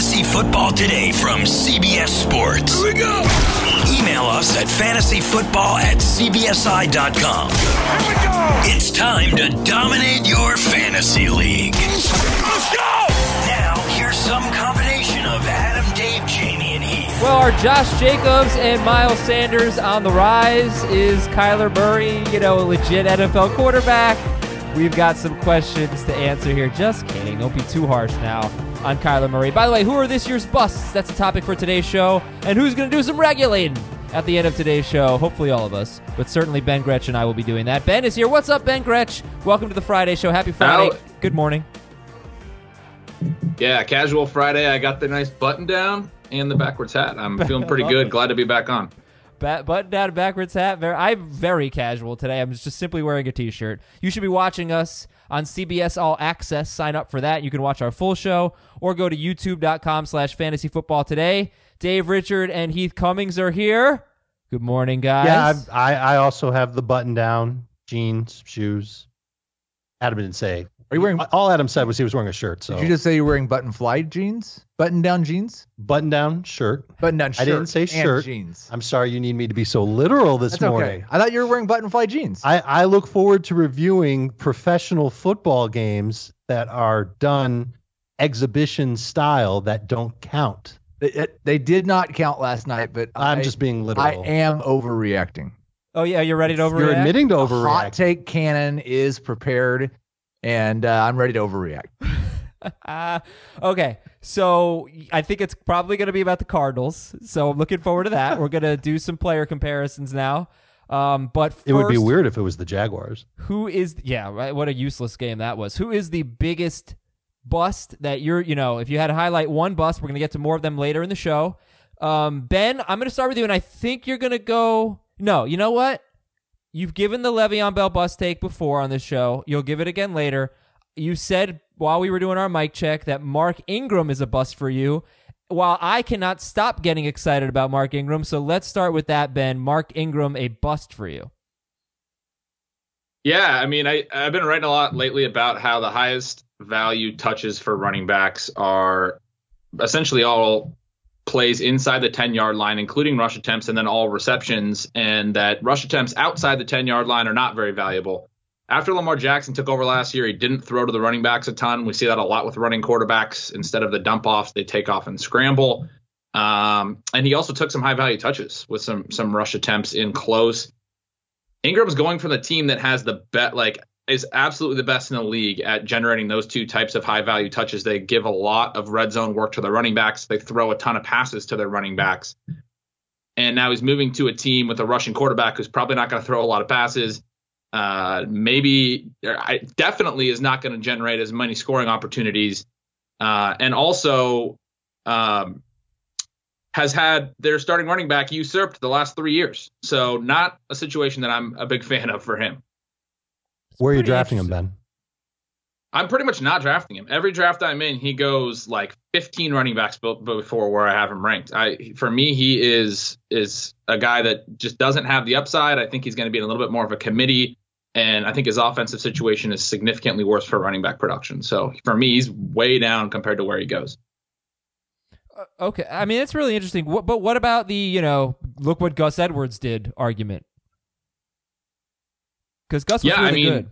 Fantasy Football Today from CBS Sports. Here we go. Email us at fantasyfootball at cbsi.com. Here we go. It's time to dominate your fantasy league. Let's go. Now, here's some combination of Adam, Dave, Jamie, and Heath. Well, are Josh Jacobs and Miles Sanders on the rise? Is Kyler Murray, you know, a legit NFL quarterback? We've got some questions to answer here. Just kidding. Don't be too harsh now on Kyler Murray. By the way, who are this year's busts? That's the topic for today's show. And who's going to do some regulating at the end of today's show? Hopefully, all of us. But certainly, Ben Gretch and I will be doing that. Ben is here. What's up, Ben Gretch? Welcome to the Friday show. Happy Friday. Good morning. Yeah, casual Friday. I got the nice button down and the backwards hat. I'm feeling pretty good. Glad to be back on. Ba- button down, backwards hat. Very, I'm very casual today. I'm just simply wearing a t-shirt. You should be watching us on CBS All Access. Sign up for that. You can watch our full show or go to youtube.com slash fantasy football today. Dave Richard and Heath Cummings are here. Good morning, guys. Yeah, I, I I also have the button down, jeans, shoes. Adam didn't say. Are you wearing? All Adam said was he was wearing a shirt. So Did you just say you're wearing button fly jeans? Button down jeans? button down shirt. Button down shirt. I didn't say shirt. jeans. I'm sorry you need me to be so literal this That's morning. okay. I thought you were wearing button fly jeans. I, I look forward to reviewing professional football games that are done exhibition style that don't count. They, it- they did not count last night, but I'm I, just being literal. I am overreacting. oh, yeah, you're ready to overreact? You're admitting to The hot take cannon is prepared, and uh, I'm ready to overreact. Uh, okay, so I think it's probably going to be about the Cardinals. So I'm looking forward to that. We're going to do some player comparisons now. Um, but It would be weird if it was the Jaguars. who is yeah right what a useless game that was who is the biggest bust that you're you know if you had to highlight one bust we're gonna get to more of them later in the show. Um, ben i'm gonna start with you and i think you're gonna go no you know what? You've given the Le'Veon Bell bust take before on this show. You'll give it again later. You said while we were doing our mic check that mark ingram is a bust for you. While I cannot stop getting excited about Mark Ingram, so let's start with that, Ben. Mark Ingram, a bust for you. Yeah, I mean, I, I've been writing a lot lately about how the highest value touches for running backs are essentially all plays inside the 10 yard line, including rush attempts, and then all receptions, and that rush attempts outside the 10 yard line are not very valuable. After Lamar Jackson took over last year, he didn't throw to the running backs a ton. We see that a lot with running quarterbacks. Instead of the dump offs, they take off and scramble. Um, and he also took some high value touches with some some rush attempts in close. Ingram's going from the team that has the bet like is absolutely the best in the league at generating those two types of high value touches. They give a lot of red zone work to their running backs. They throw a ton of passes to their running backs. And now he's moving to a team with a rushing quarterback who's probably not going to throw a lot of passes. Uh, maybe, definitely is not going to generate as many scoring opportunities. Uh, and also, um, has had their starting running back usurped the last three years. So not a situation that I'm a big fan of for him. Where are you drafting him. Ben? I'm pretty much not drafting him. Every draft I'm in, he goes like 15 running backs before where I have him ranked. I for me, he is is a guy that just doesn't have the upside. I think he's going to be in a little bit more of a committee, and I think his offensive situation is significantly worse for running back production. So for me, he's way down compared to where he goes. Uh, okay, I mean it's really interesting. What, but what about the you know look what Gus Edwards did argument? Because Gus was Yeah, I mean, good.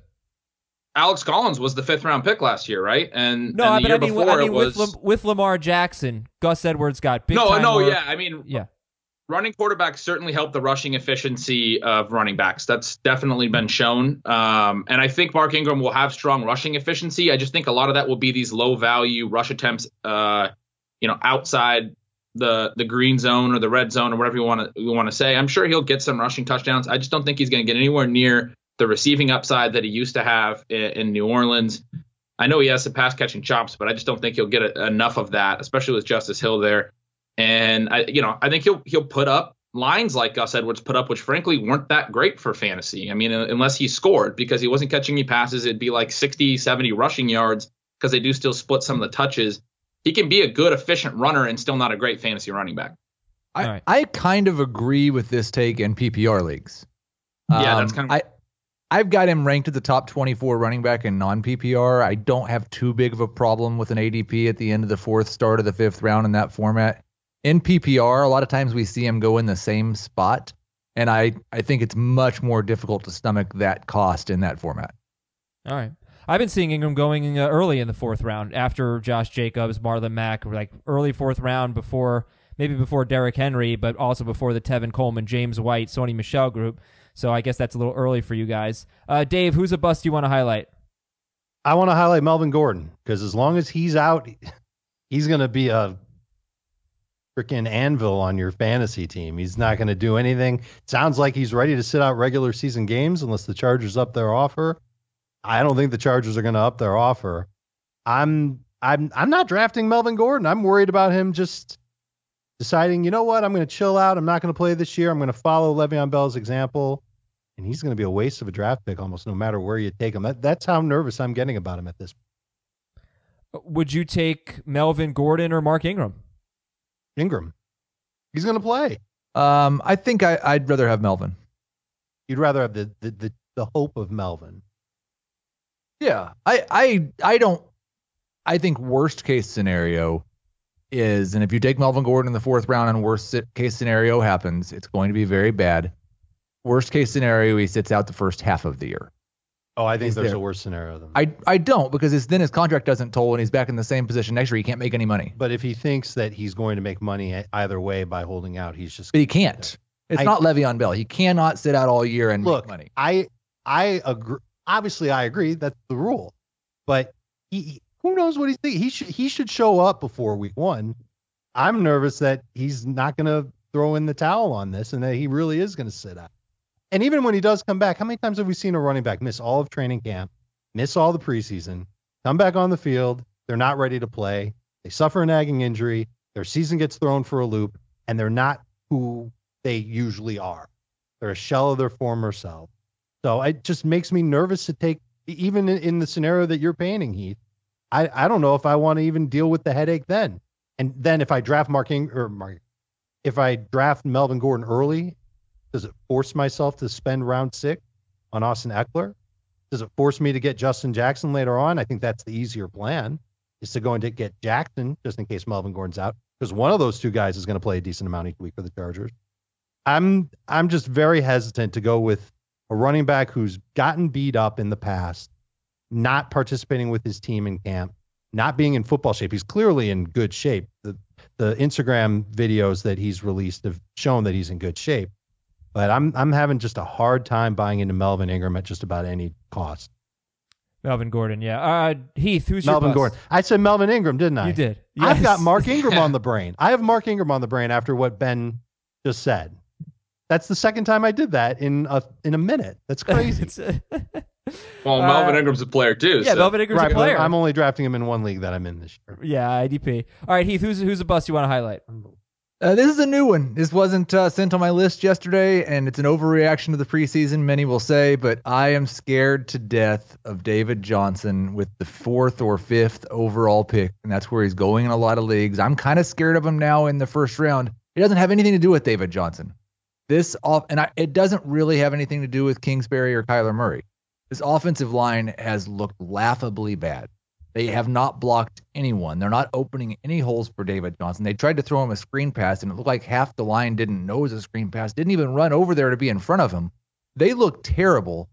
Alex Collins was the fifth round pick last year, right? And No, and the but year I mean, before I mean it was with Lam- with Lamar Jackson, Gus Edwards got big. no, time no, work. yeah. I mean, yeah. running quarterbacks certainly help the rushing efficiency of running backs. That's definitely been shown. Um, and I think Mark Ingram will have strong rushing efficiency. I just think a lot of that will be these low value rush attempts, uh, you know, outside the the green zone or the red zone or whatever you want to you want to say. I'm sure he'll get some rushing touchdowns. I just don't think he's going to get anywhere near the receiving upside that he used to have in, in New Orleans. I know he has some pass catching chops, but I just don't think he'll get a, enough of that, especially with Justice Hill there. And I, you know, I think he'll he'll put up lines like Gus Edwards put up, which frankly weren't that great for fantasy. I mean, unless he scored because he wasn't catching any passes, it'd be like 60, 70 rushing yards because they do still split some of the touches. He can be a good, efficient runner and still not a great fantasy running back. I, All right. I kind of agree with this take in PPR leagues. Yeah, Um, that's kind of- I I've got him ranked at the top 24 running back in non PPR. I don't have too big of a problem with an ADP at the end of the fourth, start of the fifth round in that format. In PPR, a lot of times we see him go in the same spot, and I I think it's much more difficult to stomach that cost in that format. All right. I've been seeing Ingram going uh, early in the fourth round after Josh Jacobs, Marlon Mack, like early fourth round before maybe before Derrick Henry, but also before the Tevin Coleman, James White, Sony Michel group. So I guess that's a little early for you guys. Uh, Dave, who's a bust you want to highlight? I want to highlight Melvin Gordon because as long as he's out, he's going to be a freaking anvil on your fantasy team. He's not going to do anything. Sounds like he's ready to sit out regular season games unless the Chargers up their offer. I don't think the Chargers are going to up their offer. I'm I'm I'm not drafting Melvin Gordon. I'm worried about him just deciding, you know what, I'm going to chill out. I'm not going to play this year. I'm going to follow Le'Veon Bell's example, and he's going to be a waste of a draft pick almost no matter where you take him. That, that's how nervous I'm getting about him at this. Would you take Melvin Gordon or Mark Ingram? Ingram. He's going to play. Um, I think I, I'd rather have Melvin. You'd rather have the, the the the hope of Melvin. Yeah, I I I don't. I think worst case scenario is, and if you take Melvin Gordon in the fourth round and worst case scenario happens, it's going to be very bad. Worst case scenario, he sits out the first half of the year. Oh, I think He's there's there. a worse scenario than that. I I don't because it's, then his contract doesn't toll and he's back in the same position next year. He can't make any money. But if he thinks that he's going to make money either way by holding out, he's just But he can't. It's I- not Le'Veon Bell. He cannot sit out all year and look. make money. I I agree. Obviously, I agree. That's the rule. But he, he- who knows what he's thinking? He should he should show up before week one. I'm nervous that he's not going to throw in the towel on this and that he really is going to sit out. And even when he does come back, how many times have we seen a running back miss all of training camp, miss all the preseason, come back on the field, they're not ready to play, they suffer a nagging injury, their season gets thrown for a loop, and they're not who they usually are. They're a shell of their former self. So it just makes me nervous to take, even in, the scenario that you're painting, Heath. I, I don't know if I want to even deal with the headache then. And then if I draft Mark Ing- or Mark, if I draft Melvin Gordon early, does it force myself to spend round six on Austin Ekeler? Does it force me to get Justin Jackson later on? I think that's the easier plan is to go and to get Jackson just in case Melvin Gordon's out because one of those two guys is going to play a decent amount each week for the Chargers. I'm I'm just very hesitant to go with a running back who's gotten beat up in the past, not participating with his team in camp, not being in football shape. He's clearly in good shape. The the Instagram videos that he's released have shown that he's in good shape. But I'm I'm having just a hard time buying into Melvin Ingram at just about any cost. Melvin Gordon, yeah. Uh, Heath, who's Melvin your bust? Gordon. I said Melvin Ingram, didn't I? You did. I've got Mark Ingram on the brain. I have Mark Ingram on the brain after what Ben just said. That's the second time I did that in a in a minute. That's crazy. It's, uh, Well, Uh, Melvin Ingram's a player too. yeah, so. Melvin Ingram's right, a player. I'm only drafting him in one league that I'm in this year. yeah, IDP. All right, Heath, who's who's a bust you want to highlight? Uh, this is a new one. This wasn't uh, sent on my list yesterday, and it's an overreaction to the preseason, many will say, but I am scared to death of David Johnson with the fourth or fifth overall pick, and that's where he's going in a lot of leagues. I'm kind of scared of him now in the first round. It doesn't have anything to do with David Johnson. This off, and I, it doesn't really have anything to do with Kingsbury or Kyler Murray. This offensive line has looked laughably bad. They have not blocked anyone. They're not opening any holes for David Johnson. They tried to throw him a screen pass, and it looked like half the line didn't know it was a screen pass, didn't even run over there to be in front of him. They look terrible.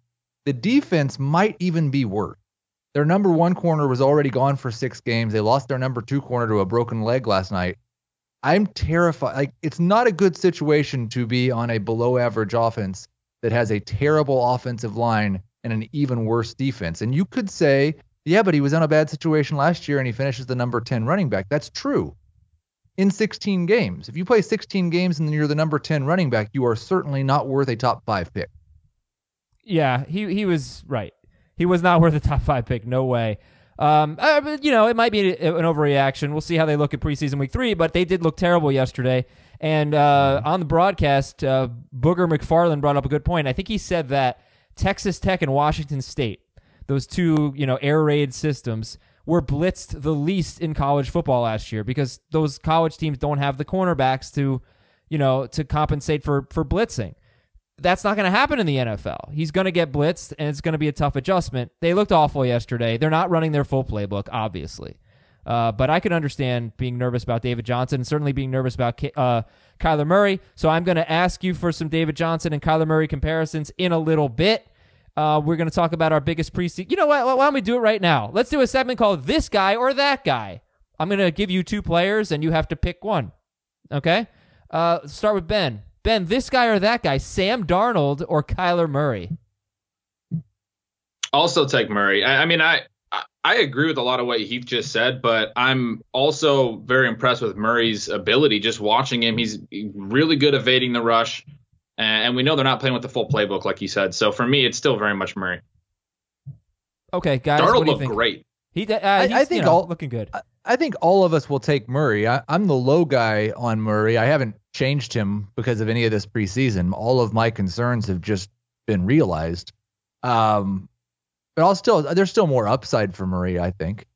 The defense might even be worse. Their number one corner was already gone for six games. They lost their number two corner to a broken leg last night. I'm terrified. Like, it's not a good situation to be on a below average offense that has a terrible offensive line and an even worse defense. And you could say, yeah, but he was in a bad situation last year and he finishes the number 10 running back. That's true. In 16 games. If you play 16 games and you're the number 10 running back, you are certainly not worth a top five pick. Yeah, he he was right. He was not worth a top five pick. No way. Um, uh, but, you know, it might be an overreaction. We'll see how they look at preseason week three, but they did look terrible yesterday. And uh, on the broadcast, uh, Booger McFarland brought up a good point. I think he said that Texas Tech and Washington State, those two, you know, air raid systems, were blitzed the least in college football last year because those college teams don't have the cornerbacks to, you know, to compensate for for blitzing. that's not going to happen in the NFL. He's going to get blitzed, and it's going to be a tough adjustment. They looked awful yesterday. They're not running their full playbook, obviously. Uh, but I can understand being nervous about David Johnson and certainly being nervous about uh, Kyler Murray. So I'm going to ask you for some David Johnson and Kyler Murray comparisons in a little bit. Uh, we're going to talk about our biggest preseason. You know what? Why don't we do it right now? Let's do a segment called This Guy or That Guy. I'm going to give you two players and you have to pick one. Okay? Uh, start with Ben. Ben, this guy or that guy, Sam Darnold or Kyler Murray? Also take Murray. I, I mean, I I agree with a lot of what Heath just said, but I'm also very impressed with Murray's ability. Just watching him, he's really good evading the rush, and we know they're not playing with the full playbook, like you said. So for me, it's still very much Murray. Okay, guys, Darnold looked great. He, uh, I, I, think you know, all looking good. I, I, think all of us will take Murray. I, I'm the low guy on Murray. I haven't changed him because of any of this preseason. All of my concerns have just been realized. Um, but I'll still there's still more upside for Murray, I think.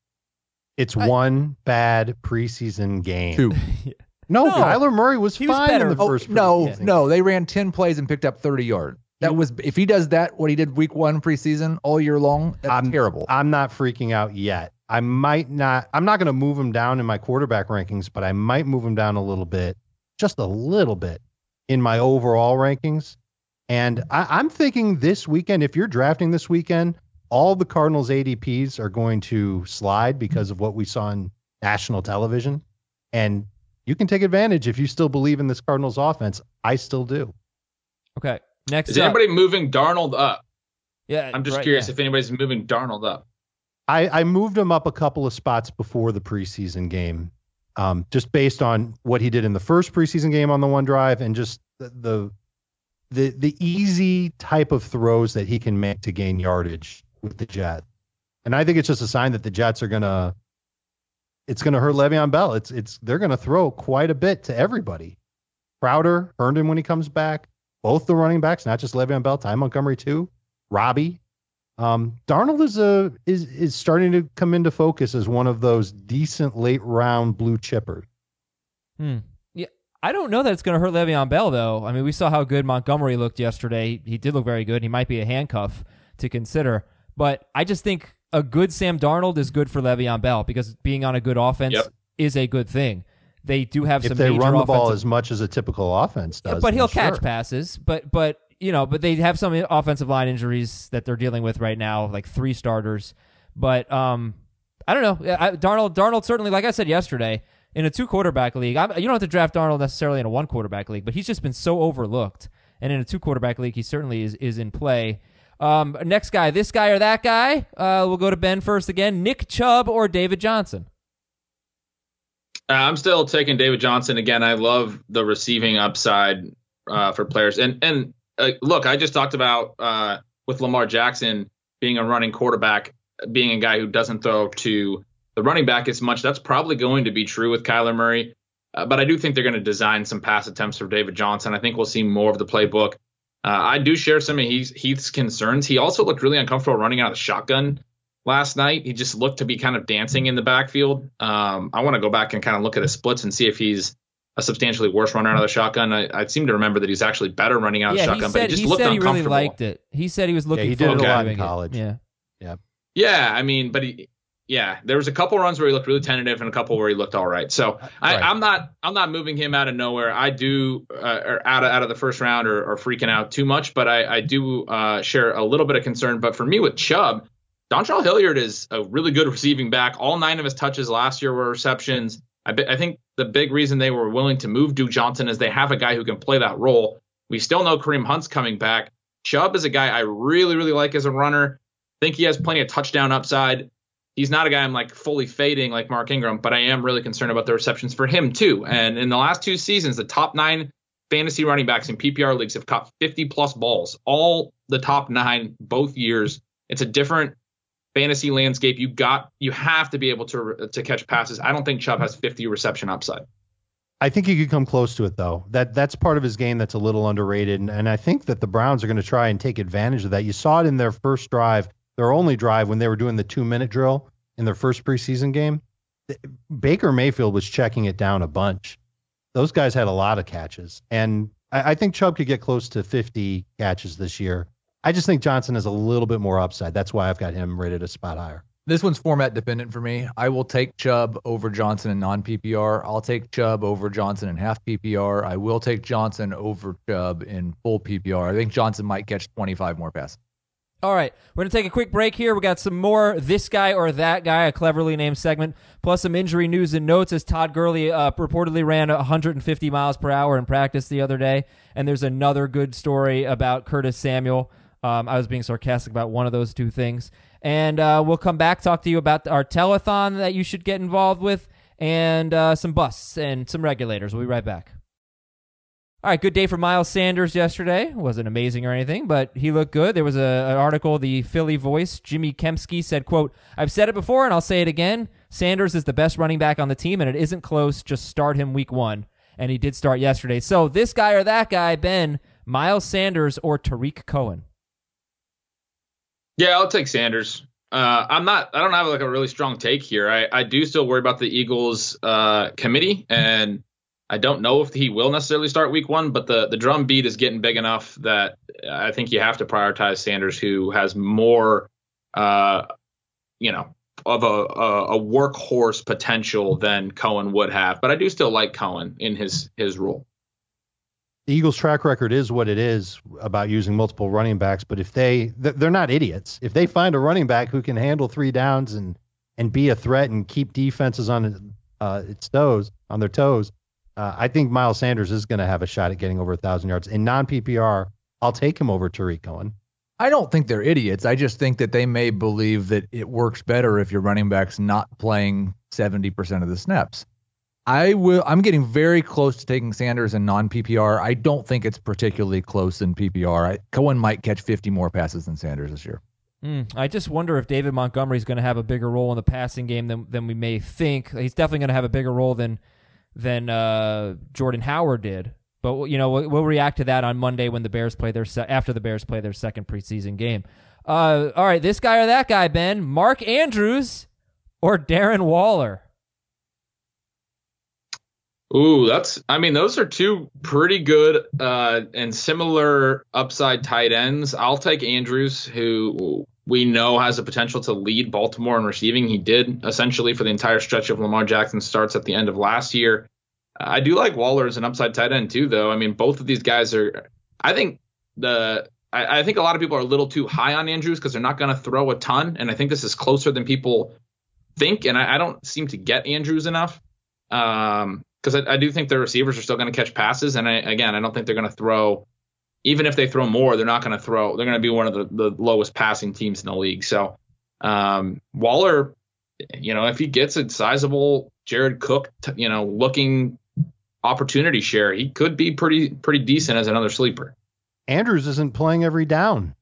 It's I, one bad preseason game. Two. no, no, Kyler Murray was he fine was in the oh, first. Oh, no, no, they ran ten plays and picked up thirty yards. That was if he does that what he did week one preseason all year long. That's I'm, terrible. I'm not freaking out yet. I might not. I'm not going to move him down in my quarterback rankings, but I might move him down a little bit, just a little bit, in my overall rankings. And I, I'm thinking this weekend, if you're drafting this weekend, all the Cardinals ADPs are going to slide because of what we saw on national television. And you can take advantage if you still believe in this Cardinals offense. I still do. Okay. Next Is up. anybody moving Darnold up? Yeah. I'm just right, curious yeah. if anybody's moving Darnold up. I, I moved him up a couple of spots before the preseason game, um, just based on what he did in the first preseason game on the one drive and just the, the the the easy type of throws that he can make to gain yardage with the Jets. And I think it's just a sign that the Jets are gonna it's gonna hurt Le'Veon Bell. It's it's they're gonna throw quite a bit to everybody. Crowder, Herndon when he comes back, both the running backs, not just Le'Veon Bell, Ty Montgomery too, Robbie. Um, Darnold is a is is starting to come into focus as one of those decent late round blue chippers. Hmm. Yeah, I don't know that it's going to hurt Le'Veon Bell though. I mean, we saw how good Montgomery looked yesterday. He did look very good. He might be a handcuff to consider. But I just think a good Sam Darnold is good for Le'Veon Bell because being on a good offense Yep. is a good thing. They do have If some they major run the ball offensive- as much as a typical offense does, but he'll then catch sure. passes. But but you know, but they have some offensive line injuries that they're dealing with right now, like three starters. But um, I don't know. I, Darnold Darnold certainly, like I said yesterday, in a two quarterback league, I'm, you don't have to draft Darnold necessarily in a one quarterback league, but he's just been so overlooked. And in a two quarterback league, he certainly is is in play. Um, next guy, this guy or that guy. Uh, we'll go to Ben first again. Nick Chubb or David Johnson. Uh, I'm still taking David Johnson again. I love the receiving upside uh, for players. And and uh, look, I just talked about uh, with Lamar Jackson being a running quarterback, being a guy who doesn't throw to the running back as much. That's probably going to be true with Kyler Murray. But I do think they're going to design some pass attempts for David Johnson. I think we'll see more of the playbook. Uh, I do share some of Heath's, Heath's concerns. He also looked really uncomfortable running out of the shotgun last night. He just looked to be kind of dancing in the backfield. Um, I want to go back and kind of look at his splits and see if he's a substantially worse runner out of the shotgun. I, I seem to remember that he's actually better running out of yeah, the shotgun, he said, but he just he, looked said he really uncomfortable. liked it. He said he was looking he did it a to lot in doing it. college. Yeah. Yeah, Yeah. I mean, but he, yeah, there was a couple runs where he looked really tentative and a couple where he looked all right. So I, Right. I'm not I'm not moving him out of nowhere. I do uh, or out of out of the first round or, or freaking out too much, but I, I do uh, share a little bit of concern. But for me with Chubb, Dontrell Hilliard is a really good receiving back. All nine of his touches last year were receptions. I, be, I think the big reason they were willing to move Duke Johnson is they have a guy who can play that role. We still know Kareem Hunt's coming back. Chubb is a guy I really, really like as a runner. Think he has plenty of touchdown upside. He's not a guy I'm like fully fading like Mark Ingram, but I am really concerned about the receptions for him too. And in the last two seasons, the top nine fantasy running backs in PPR leagues have caught 50 plus balls. All the top nine both years. It's a different fantasy landscape. You got you have to be able to to catch passes. I don't think Chubb has 50 reception upside. I think he could come close to it though. That that's part of his game that's a little underrated, and, and I think that the Browns are going to try and take advantage of that. You saw it in their first drive, their only drive when they were doing the two minute drill in their first preseason game. Baker Mayfield was checking it down a bunch. Those guys had a lot of catches, and I, I think Chubb could get close to 50 catches this year. I just think Johnson has a little bit more upside. That's why I've got him rated a spot higher. This one's format dependent for me. I will take Chubb over Johnson in non PPR. I'll take Chubb over Johnson in half PPR. I will take Johnson over Chubb in full PPR. I think Johnson might catch 25 more passes. All right, we're going to take a quick break here. We got some more this guy or that guy, a cleverly named segment, plus some injury news and notes as Todd Gurley uh, reportedly ran 150 miles per hour in practice the other day. And there's another good story about Curtis Samuel. Um, I was being sarcastic about one of those two things. And uh, we'll come back, talk to you about our telethon that you should get involved with, and uh, some busts and some regulators. We'll be right back. All right, good day for Miles Sanders yesterday. Wasn't amazing or anything, but he looked good. There was a, an article, the Philly Voice, Jimmy Kempski said, quote, I've said it before and I'll say it again. Sanders is the best running back on the team, and it isn't close. Just start him week one. And he did start yesterday. So this guy or that guy, Ben, Miles Sanders or Tarik Cohen? Yeah, I'll take Sanders. Uh, I'm not. I don't have like a really strong take here. I, I do still worry about the Eagles uh, committee, and I don't know if he will necessarily start Week One. But the the drum beat is getting big enough that I think you have to prioritize Sanders, who has more, uh, you know, of a, a, workhorse potential than Cohen would have. But I do still like Cohen in his his role the Eagles' track record is what it is about using multiple running backs. But if they, they're not idiots. If they find a running back who can handle three downs and and be a threat and keep defenses on uh, its toes, on their toes, uh, I think Miles Sanders is going to have a shot at getting over a thousand yards in non PPR. I'll take him over Tarik Cohen. I don't think they're idiots. I just think that they may believe that it works better if your running back's not playing 70% of the snaps. I will. I'm getting very close to taking Sanders in non PPR. I don't think it's particularly close in PPR. I, Cohen might catch 50 more passes than Sanders this year. Mm, I just wonder if David Montgomery is going to have a bigger role in the passing game than than we may think. He's definitely going to have a bigger role than than uh, Jordan Howard did. But you know we'll, we'll, react to that on Monday when the Bears play their se- after the Bears play their second preseason game. Uh, all right, this guy or that guy, Ben, Mark Andrews or Darren Waller. Ooh, that's I mean, those are two pretty good uh, and similar upside tight ends. I'll take Andrews, who we know has the potential to lead Baltimore in receiving. He did essentially for the entire stretch of Lamar Jackson starts at the end of last year. I do like Waller as an upside tight end too, though. I mean, both of these guys are. I think the I, I think a lot of people are a little too high on Andrews because they're not going to throw a ton, and I think this is closer than people think. And I, I don't seem to get Andrews enough. Um, because I, I, do think the receivers are still going to catch passes, and I, again, I don't think they're going to throw. Even if they throw more, they're not going to throw. They're going to be one of the, the lowest passing teams in the league. So um, Waller, you know, if he gets a sizable Jared Cook, you know, looking opportunity share, he could be pretty pretty decent as another sleeper. Andrews isn't playing every down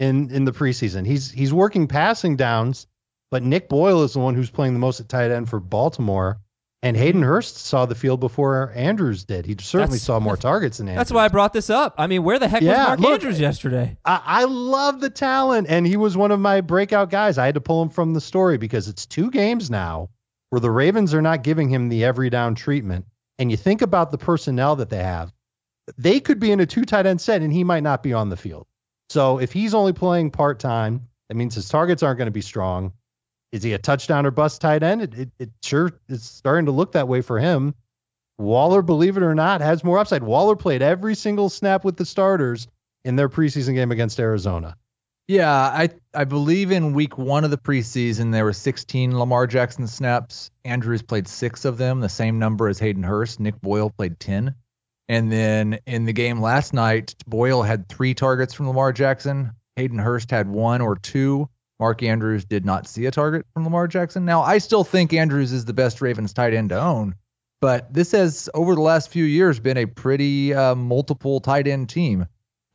in in the preseason. He's he's working passing downs, but Nick Boyle is the one who's playing the most at tight end for Baltimore. And Hayden Hurst saw the field before Andrews did. He certainly that's, saw more targets than Andrews. That's why I brought this up. I mean, where the heck yeah, was Mark look, Andrews yesterday? I, I, love the talent, and he was one of my breakout guys. I had to pull him from the story because it's two games now where the Ravens are not giving him the every down treatment. And you think about the personnel that they have, they could be in a two tight end set, and he might not be on the field. So if he's only playing part time, that means his targets aren't going to be strong. Is he a touchdown or bust tight end? It, it, it sure is starting to look that way for him. Waller, believe it or not, has more upside. Waller played every single snap with the starters in their preseason game against Arizona. Yeah, I I believe in week one of the preseason there were 16 Lamar Jackson snaps. Andrews played six of them, the same number as Hayden Hurst. Nick Boyle played 10. And then in the game last night, Boyle had three targets from Lamar Jackson. Hayden Hurst had one or two. Mark Andrews did not see a target from Lamar Jackson. Now, I still think Andrews is the best Ravens tight end to own, but this has, over the last few years, been a pretty uh, multiple tight end team.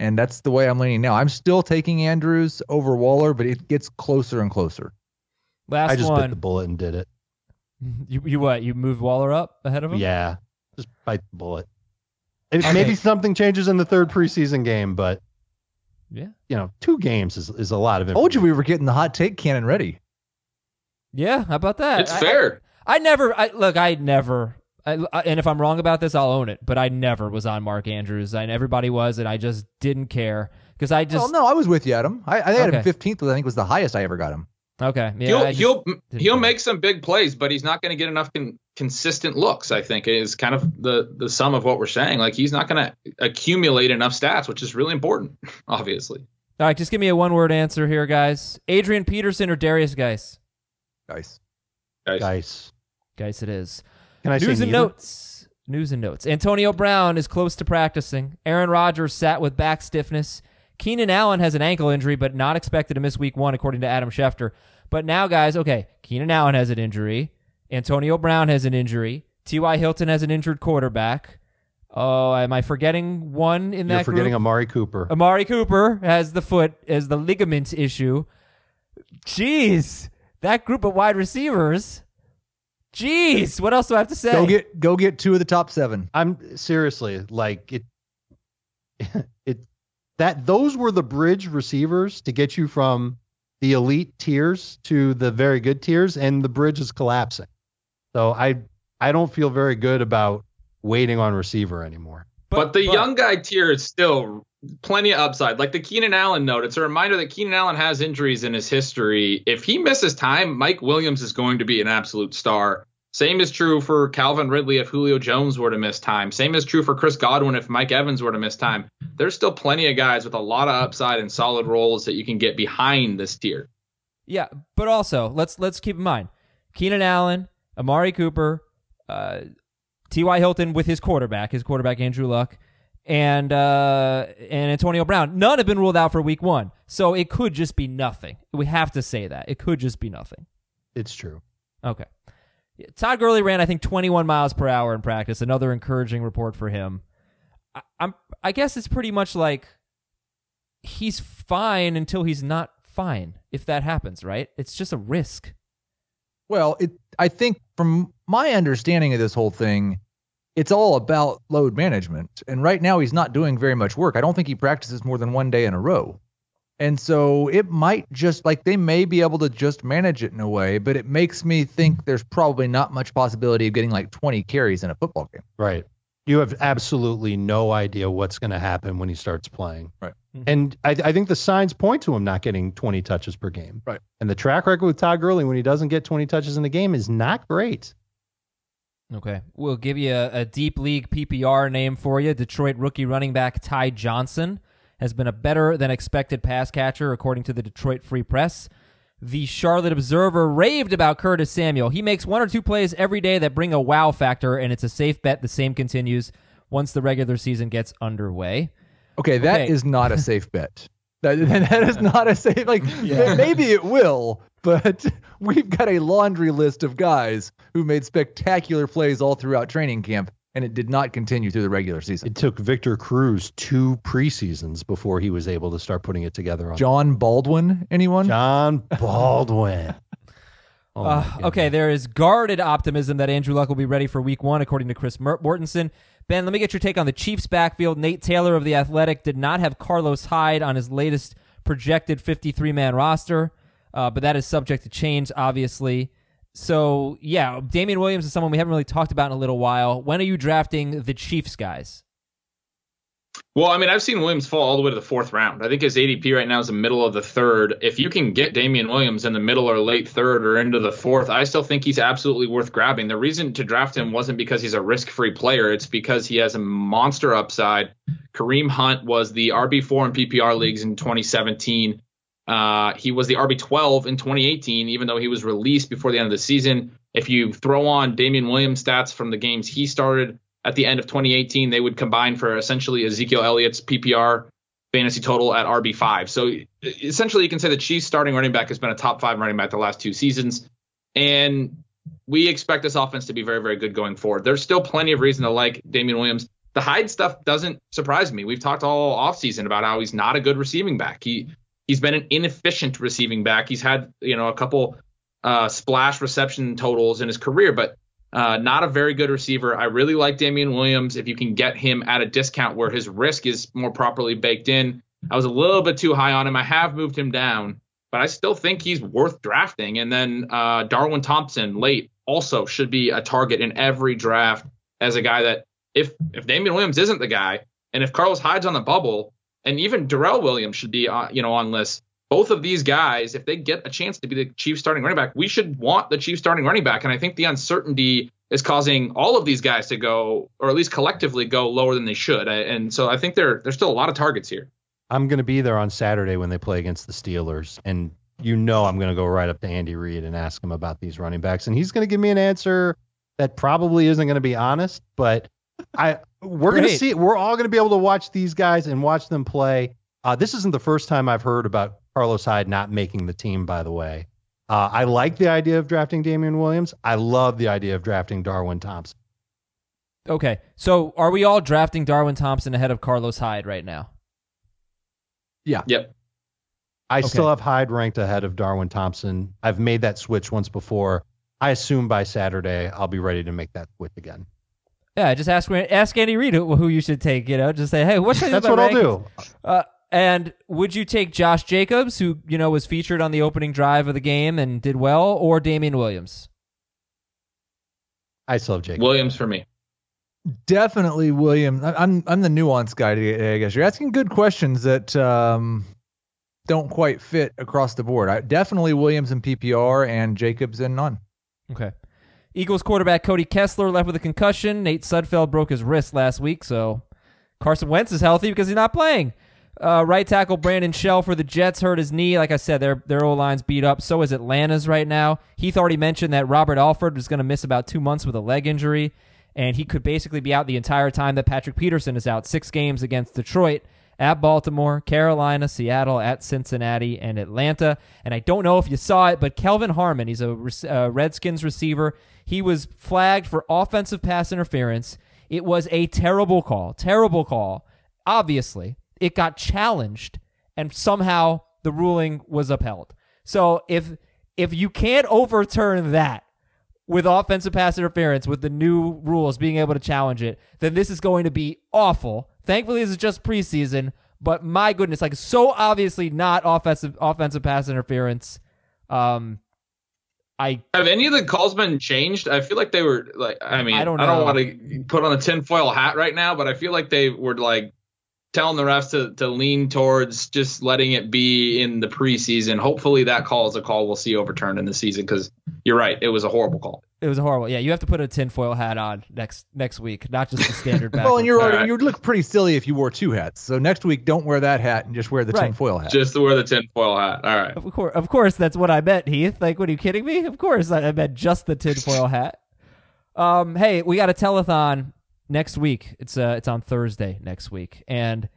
And that's the way I'm leaning now. I'm still taking Andrews over Waller, but it gets closer and closer. Last I just one. bit the bullet and did it. You you what? You moved Waller up ahead of him? Yeah, just bite the bullet. It, okay. Maybe something changes in the third preseason game, but yeah. You know, two games is, is a lot of it. Told you we were getting the hot take cannon ready. Yeah, how about that? It's I, fair. I, I, never I look, I never I, I- and if I'm wrong about this, I'll own it. But I never was on Mark Andrews, and everybody was, and I just didn't care because I just well, no, I was with you, Adam. I, I had him 15th, which I think was the highest I ever got him. Okay. Yeah, he'll just he'll he'll care. make some big plays, but he's not going to get enough con- consistent looks. I think is kind of the the sum of what we're saying. Like he's not going to accumulate enough stats, which is really important, obviously. All right, just give me a one word answer here, guys. Adrian Peterson or Derrius Guice? Nice. Guys. Guys, Guice, it is. can I News say and neither? notes. News and notes. Antonio Brown is close to practicing. Aaron Rodgers sat with back stiffness. Keenan Allen has an ankle injury, but not expected to miss week one, according to Adam Schefter. But now, guys, okay, Keenan Allen has an injury. Antonio Brown has an injury. T.Y. Hilton has an injured quarterback. Oh, am I forgetting one in that? You're forgetting group? Amari Cooper. Amari Cooper has the foot as the ligament issue. Jeez, that group of wide receivers. Jeez, what else do I have to say? Go get go get two of the top seven. I'm seriously like it. It that those were the bridge receivers to get you from the elite tiers to the very good tiers, and the bridge is collapsing. So I I don't feel very good about waiting on receiver anymore. But, the young guy tier is still plenty of upside. Like the Keenan Allen note, it's a reminder that Keenan Allen has injuries in his history. If he misses time, Mike Williams is going to be an absolute star. Same is true for Calvin Ridley if Julio Jones were to miss time. Same is true for Chris Godwin if Mike Evans were to miss time. There's still plenty of guys with a lot of upside and solid roles that you can get behind this tier. Yeah, but also let's let's keep in mind Keenan Allen, Amari Cooper, uh, T.Y. Hilton with his quarterback, his quarterback Andrew Luck, and uh, and Antonio Brown. None have been ruled out for Week One, so it could just be nothing. We have to say that it could just be nothing. It's true. Okay. Todd Gurley ran, I think, 21 miles per hour in practice. Another encouraging report for him. I, I'm, I guess it's pretty much like he's fine until he's not fine. If that happens, right? It's just a risk. Well, it I think from my understanding of this whole thing, it's all about load management. And right now he's not doing very much work. I don't think he practices more than one day in a row. And so it might just like they may be able to just manage it in a way, but it makes me think there's probably not much possibility of getting like 20 carries in a football game. Right. You have absolutely no idea what's going to happen when he starts playing. Right. Mm-hmm. And I, I think the signs point to him not getting 20 touches per game. Right. And the track record with Todd Gurley when he doesn't get 20 touches in the game is not great. Okay. We'll give you a, a deep league PPR name for you. Detroit rookie running back Ty Johnson has been a better than expected pass catcher, according to the Detroit Free Press. The Charlotte Observer raved about Curtis Samuel. He makes one or two plays every day that bring a wow factor, and it's a safe bet. The same continues once the regular season gets underway. Okay, that is Okay. not a safe bet. That, that is not a safe like maybe it will, but we've got a laundry list of guys who made spectacular plays all throughout training camp and it did not continue through the regular season. It took Victor Cruz two preseasons before he was able to start putting it together on Jon Baldwin, anyone? Jon Baldwin. Oh Uh, okay, there is guarded optimism that Andrew Luck will be ready for week one, according to Chris Mer- Mortensen. Ben, let me get your take on the Chiefs' backfield. Nate Taylor of The Athletic did not have Carlos Hyde on his latest projected 53 man roster, uh, but that is subject to change, obviously. So, yeah, Damien Williams is someone we haven't really talked about in a little while. When are you drafting the Chiefs guys? Well, I mean, I've seen Williams fall all the way to the fourth round. I think his ADP right now is the middle of the third. If you can get Damien Williams in the middle or late third or into the fourth, I still think he's absolutely worth grabbing. The reason to draft him wasn't because he's a risk free player, it's because he has a monster upside. Kareem Hunt was the RB4 in PPR leagues in 2017. Uh, he was the RB12 in 2018, even though he was released before the end of the season. If you throw on Damien Williams stats from the games he started at the end of 2018, they would combine for essentially Ezekiel Elliott's PPR fantasy total at RB5. So essentially, you can say the Chiefs starting running back has been a top five running back the last two seasons. And we expect this offense to be very, very good going forward. There's still plenty of reason to like Damien Williams. The Hyde stuff doesn't surprise me. We've talked all offseason about how he's not a good receiving back. He he's been an inefficient receiving back. He's had, you know, a couple uh, splash reception totals in his career, but uh, not a very good receiver. I really like Damien Williams. If you can get him at a discount where his risk is more properly baked in, I was a little bit too high on him. I have moved him down, but I still think he's worth drafting. And then uh, Darwin Thompson late also should be a target in every draft. as a guy that if if Damien Williams isn't the guy, and if Carlos Hyde's on the bubble, and even Darrel Williams should be on, you know on list. Both of these guys, if they get a chance to be the Chiefs starting running back, we should want the Chiefs starting running back. And I think the uncertainty is causing all of these guys to go, or at least collectively go lower than they should. And so I think there there's still a lot of targets here. I'm going to be there on Saturday when they play against the Steelers, and you know I'm going to go right up to Andy Reid and ask him about these running backs, and he's going to give me an answer that probably isn't going to be honest, but I we're going to see we're all going to be able to watch these guys and watch them play. Uh, this isn't the first time I've heard about Carlos Hyde not making the team, by the way. Uh, I like the idea of drafting Damien Williams. I love the idea of drafting Darwin Thompson. Okay, so are we all drafting Darwin Thompson ahead of Carlos Hyde right now? Yeah. Yep. I Okay. still have Hyde ranked ahead of Darwin Thompson. I've made that switch once before. I assume by Saturday I'll be ready to make that switch again. Yeah, just ask ask Andy Reid who, who you should take. You know, just say, hey, what should I do That's with what my I'll do. Uh, and would you take Josh Jacobs, who you know was featured on the opening drive of the game and did well, or Damien Williams? I still have Jake. Williams for me. Definitely William. I- I'm I'm the nuance guy today, I guess. You're asking good questions that um, don't quite fit across the board. I, definitely Williams in PPR and Jacobs in none. Okay. Eagles quarterback Cody Kessler left with a concussion. Nate Sudfeld broke his wrist last week, so Carson Wentz is healthy because he's not playing. Uh, right tackle Brandon Shell for the Jets hurt his knee. Like I said, their their O line's beat up. So is Atlanta's right now. Heath already mentioned that Robert Alford was going to miss about two months with a leg injury, and he could basically be out the entire time that Patrick Peterson is out. Six games against Detroit, at Baltimore, Carolina, Seattle, at Cincinnati, and Atlanta. And I don't know if you saw it, but Kelvin Harmon, he's a Redskins receiver. He was flagged for offensive pass interference. It was a terrible call, terrible call. Obviously, it got challenged, and somehow the ruling was upheld. So if if you can't overturn that with offensive pass interference with the new rules being able to challenge it, then this is going to be awful. Thankfully, this is just preseason, but my goodness, like so obviously not offensive offensive pass interference. Um, I Have any of the calls been changed? I feel like they were like. I mean, I don't I don't want to put on a tinfoil hat right now, but I feel like they were like telling the refs to to lean towards just letting it be in the preseason. Hopefully, that call is a call we'll see overturned in the season because you're right, it was a horrible call. it was a horrible. Yeah, you have to put a tinfoil hat on next next week, not just the standard back. Well, and you're already, right. you'd look pretty silly if you wore two hats. So next week, don't wear that hat and just wear the Right. tinfoil hat. Just to wear the tinfoil hat. All right. Of course, of course, that's what I meant, Heath. Like, what are you kidding me? Of course, I I meant just the tinfoil hat. Um, hey, we got a telethon next week. It's uh, it's on Thursday next week, and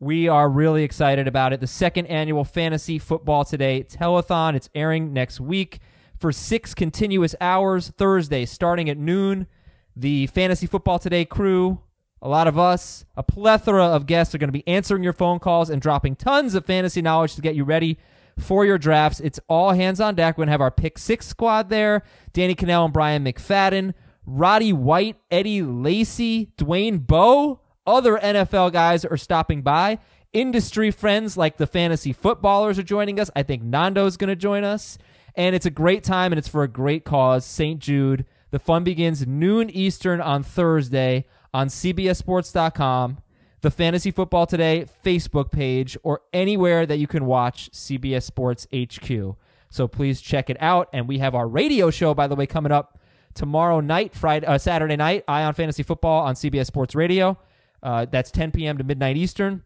we are really excited about it. The second annual Fantasy Football Today telethon. It's airing next week for six continuous hours. Thursday, starting at noon. The Fantasy Football Today crew a lot of us, a plethora of guests are going to be answering your phone calls and dropping tons of fantasy knowledge to get you ready for your drafts. It's all hands on deck. We're going to have our pick six squad there Danny Kanell and Brian McFadden, Roddy White, Eddie Lacy, Dwayne Bowe. Other NFL guys are stopping by. Industry friends like the fantasy footballers are joining us. I think Nando's going to join us. And it's a great time and it's for a great cause. St. Jude. The fun begins noon Eastern on Thursday on CBSSports.com, the Fantasy Football Today Facebook page, or anywhere that you can watch CBS Sports HQ. So please check it out. And we have our radio show, by the way, coming up tomorrow night, Friday, uh, Saturday night, Ion Fantasy Football on CBS Sports Radio. Uh, that's 10 p.m. to midnight Eastern.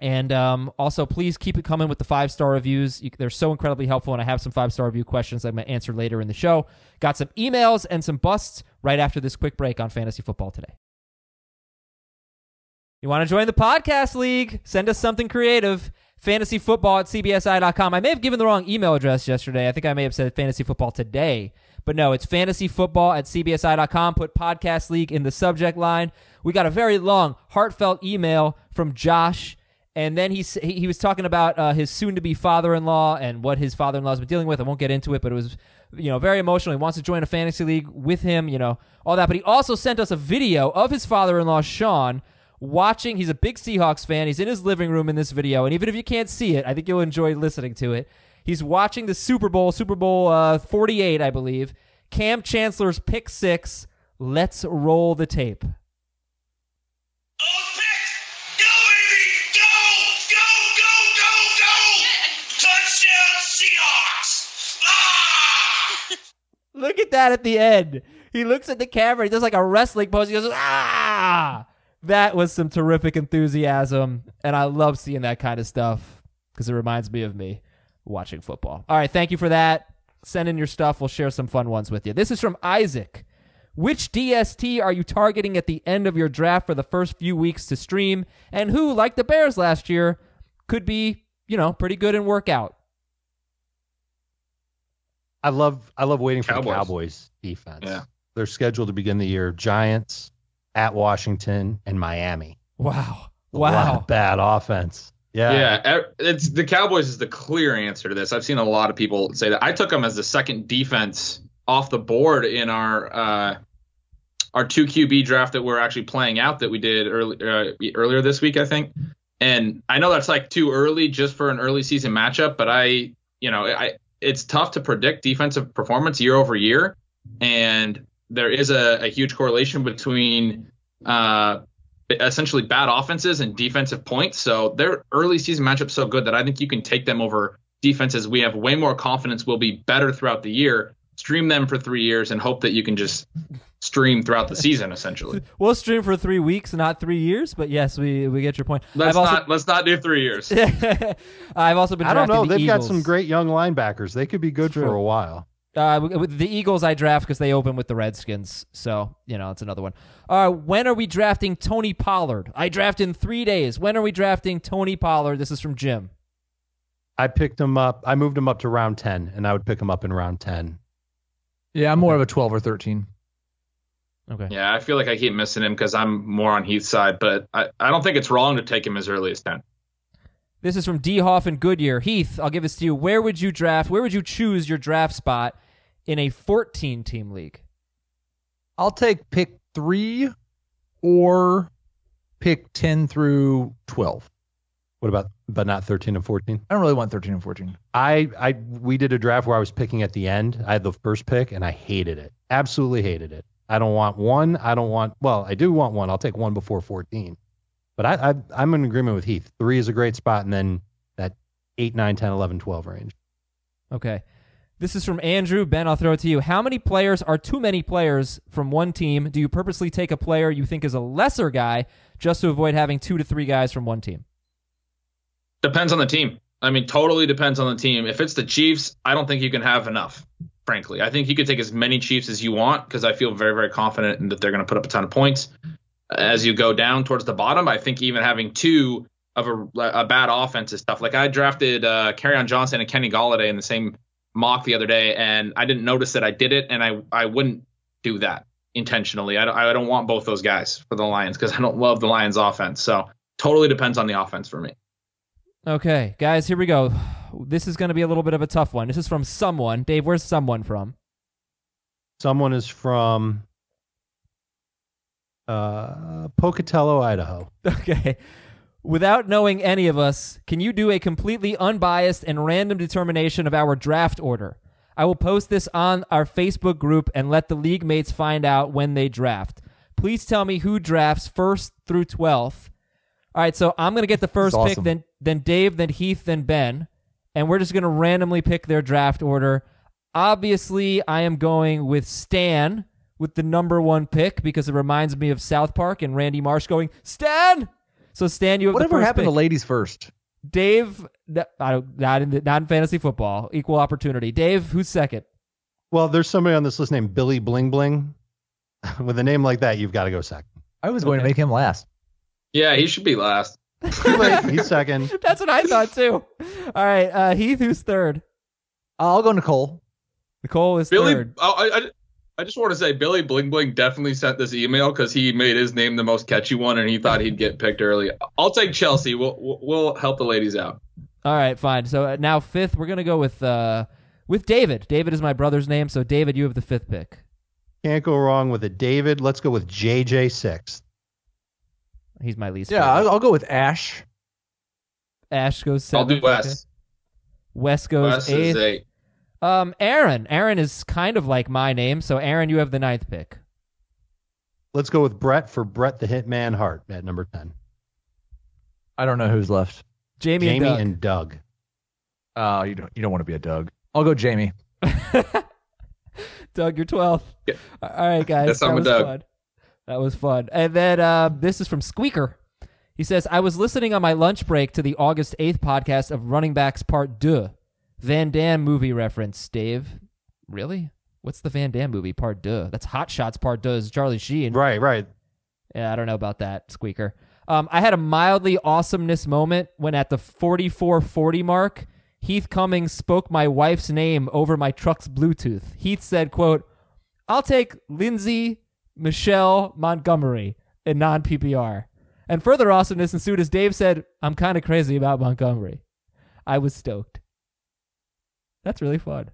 And um, also, please keep it coming with the five star reviews. You, they're so incredibly helpful, and I have some five star review questions I'm going to answer later in the show. Got some emails and some busts right after this quick break on Fantasy Football today. You want to join the podcast league? Send us something creative. Fantasy football at CBSI.com. I may have given the wrong email address yesterday. I think I may have said fantasy football today. But no, it's fantasy football at CBSI.com. Put podcast league in the subject line. We got a very long, heartfelt email from Josh. And then he he was talking about uh, his soon-to-be father-in-law and what his father-in-law's been dealing with. I won't get into it, but it was you know very emotional. He wants to join a fantasy league with him, you know all that. But he also sent us a video of his father-in-law Sean watching. He's a big Seahawks fan. He's in his living room in this video, and even if you can't see it, I think you'll enjoy listening to it. He's watching the Super Bowl, Super Bowl uh, 48, I believe. Kam Chancellor's pick six Let's roll the tape. Go, baby! Go! Go, go, go, go! Touchdown, Seahawks! Look at that at the end. He looks at the camera. He does like a wrestling pose. He goes, ah! That was some terrific enthusiasm. And I love seeing that kind of stuff because it reminds me of me watching football. All right. Thank you for that. Send in your stuff. We'll share some fun ones with you. This is from Isaac. Which DST are you targeting at the end of your draft for the first few weeks to stream? And who, like the Bears last year, could be, you know, pretty good and work out? I love I love waiting for Cowboys. the Cowboys defense. Yeah. They're scheduled to begin the year Giants at Washington and Miami. Wow. A lot Wow. of bad offense. Yeah. Yeah, it's the Cowboys is the clear answer to this. I've seen a lot of people say that. I took them as the second defense off the board in our uh, our two QB draft that we're actually playing out that we did early, uh, earlier this week, I think. And I know that's like too early just for an early season matchup, but I, you know, I it's tough to predict defensive performance year over year, and there is a, a huge correlation between uh, essentially bad offenses and defensive points. So their early season matchups so good that I think you can take them over defenses we have way more confidence will be better throughout the year. Stream them for three years and hope that you can just stream throughout the season. Essentially, We'll stream for three weeks, not three years. But yes, we we get your point. let's I've also, not let's not do three years. I've also been. I don't know. the They've got some great young linebackers. They could be good True. for a while. Uh, with- with the Eagles, I draft because they open with the Redskins. So you know, it's another one. Uh, when are we drafting Tony Pollard? I draft in three days. When are we drafting Tony Pollard? This is from Jim. I picked him up. I moved him up to round 10, and I would pick him up in round 10. Yeah, I'm more of a 12 or 13. Okay. Yeah, I feel like I keep missing him because I'm more on Heath's side, but I, I don't think it's wrong to take him as early as ten. This is from D. Hoff and Goodyear. Heath, I'll give this to you. Where would you draft? Where would you choose your draft spot in a 14 team league? I'll take pick three or pick 10 through 12. What about, but not 13 and 14? I don't really want 13 and 14. I, I, we did a draft where I was picking at the end. I had the first pick, and I hated it. Absolutely hated it. I don't want one. I don't want. Well, I do want one. I'll take one before 14. But I, I, I'm in agreement with Heath. Three is a great spot, and then that 8, 9, 10, 11, 12 range. Okay. This is from Andrew. Ben, I'll throw it to you. How many players are too many players from one team? Do you purposely take a player you think is a lesser guy just to avoid having two to three guys from one team? Depends on the team. I mean, totally depends on the team. If it's the Chiefs, I don't think you can have enough. Frankly, I think you could take as many Chiefs as you want because I feel very, very confident that they're going to put up a ton of points. As you go down towards the bottom, I think even having two of a, a bad offense is tough. Like I drafted uh, on Johnson and Kenny Golladay in the same mock the other day, and I didn't notice that I did it, and I I wouldn't do that intentionally. I don't, I don't want both those guys for the Lions because I don't love the Lions offense. So totally depends on the offense for me. Okay, guys, here we go. This is going to be a little bit of a tough one. This is from someone. Dave, where's someone from? Someone is from uh, Pocatello, Idaho. Okay. Without knowing any of us, can you do a completely unbiased and random determination of our draft order? I will post this on our Facebook group and let the league mates find out when they draft. Please tell me who drafts first through 12th. All right, so I'm going to get the first That's pick, then then Dave, then Heath, then Ben, and we're just going to randomly pick their draft order. Obviously, I am going with Stan with the number one pick because it reminds me of South Park and Randy Marsh going, Stan! So Stan, you have Whatever the first happened pick. to ladies first? Dave, n- I don't, in the, not in fantasy football, equal opportunity. Dave, who's second? Well, there's somebody on this list named Billy Bling Bling. With a name like that, you've got to go second. I was going to make him last. Yeah, he should be last. He's second. That's what I thought too. All right, uh, Heath, who's third? I'll go Nicole. Nicole is Billy, third. oh, I, I, I just want to say Billy Bling Bling definitely sent this email because he made his name the most catchy one and he thought he'd get picked early. I'll take Chelsea. We'll we'll- we'll help the ladies out. All right, fine. So uh, now fifth, we're gonna go with uh, with David. David is my brother's name, so David, you have the fifth pick. Can't go wrong with a David. Let's go with JJ sixth. He's my least. Yeah, favorite. I'll, I'll go with Ash. Ash goes I'll seventh. do Wes. okay. Wes goes Wes eighth. is eight. Um, Aaron. Aaron is kind of like my name, so Aaron, you have the ninth pick. let's go with Brett for Brett the Hitman Hart at number ten. I don't know who's left. Jamie, Jamie and Doug. and Doug. Oh, you don't you don't want to be a Doug. I'll go Jamie. Doug, you're 12th. Yeah. All right, guys. Yes, I'm that a was Doug. fun. That was fun. And then uh, this is from Squeaker. He says, I was listening on my lunch break to the August 8th podcast of Running Backs Part 2. Van Damme movie reference, Dave. Really? What's the Van Damme movie, Part 2? That's Hot Shots Part 2. Is Charlie Sheen. Right, right. Yeah, I don't know about that, Squeaker. Um, I had a mildly awesomeness moment when at the 4440 mark, Heath Cummings spoke my wife's name over my truck's Bluetooth. Heath said, quote, I'll take Lindsay Michelle Montgomery in non PPR. And further awesomeness ensued as Dave said, I'm kind of crazy about Montgomery. I was stoked. That's really fun.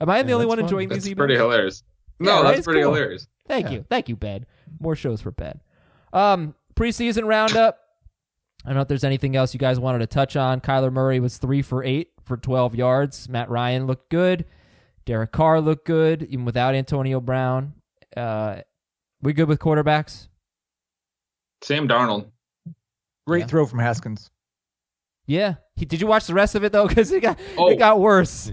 Am I the only one fun. enjoying That's these emails? pretty hilarious. No, right? that's It's pretty cool. hilarious. Thank Yeah. you. Thank you, Ben. More shows for Ben. Um, preseason roundup. I don't know if there's anything else you guys wanted to touch on. Kyler Murray was three for eight for 12 yards. Matt Ryan looked good. Derek Carr looked good, even without Antonio Brown. Uh, we good with quarterbacks? Sam Darnold. Great Yeah. throw from Haskins. Yeah. He, did you watch the rest of it though? Because it got Oh. it got worse.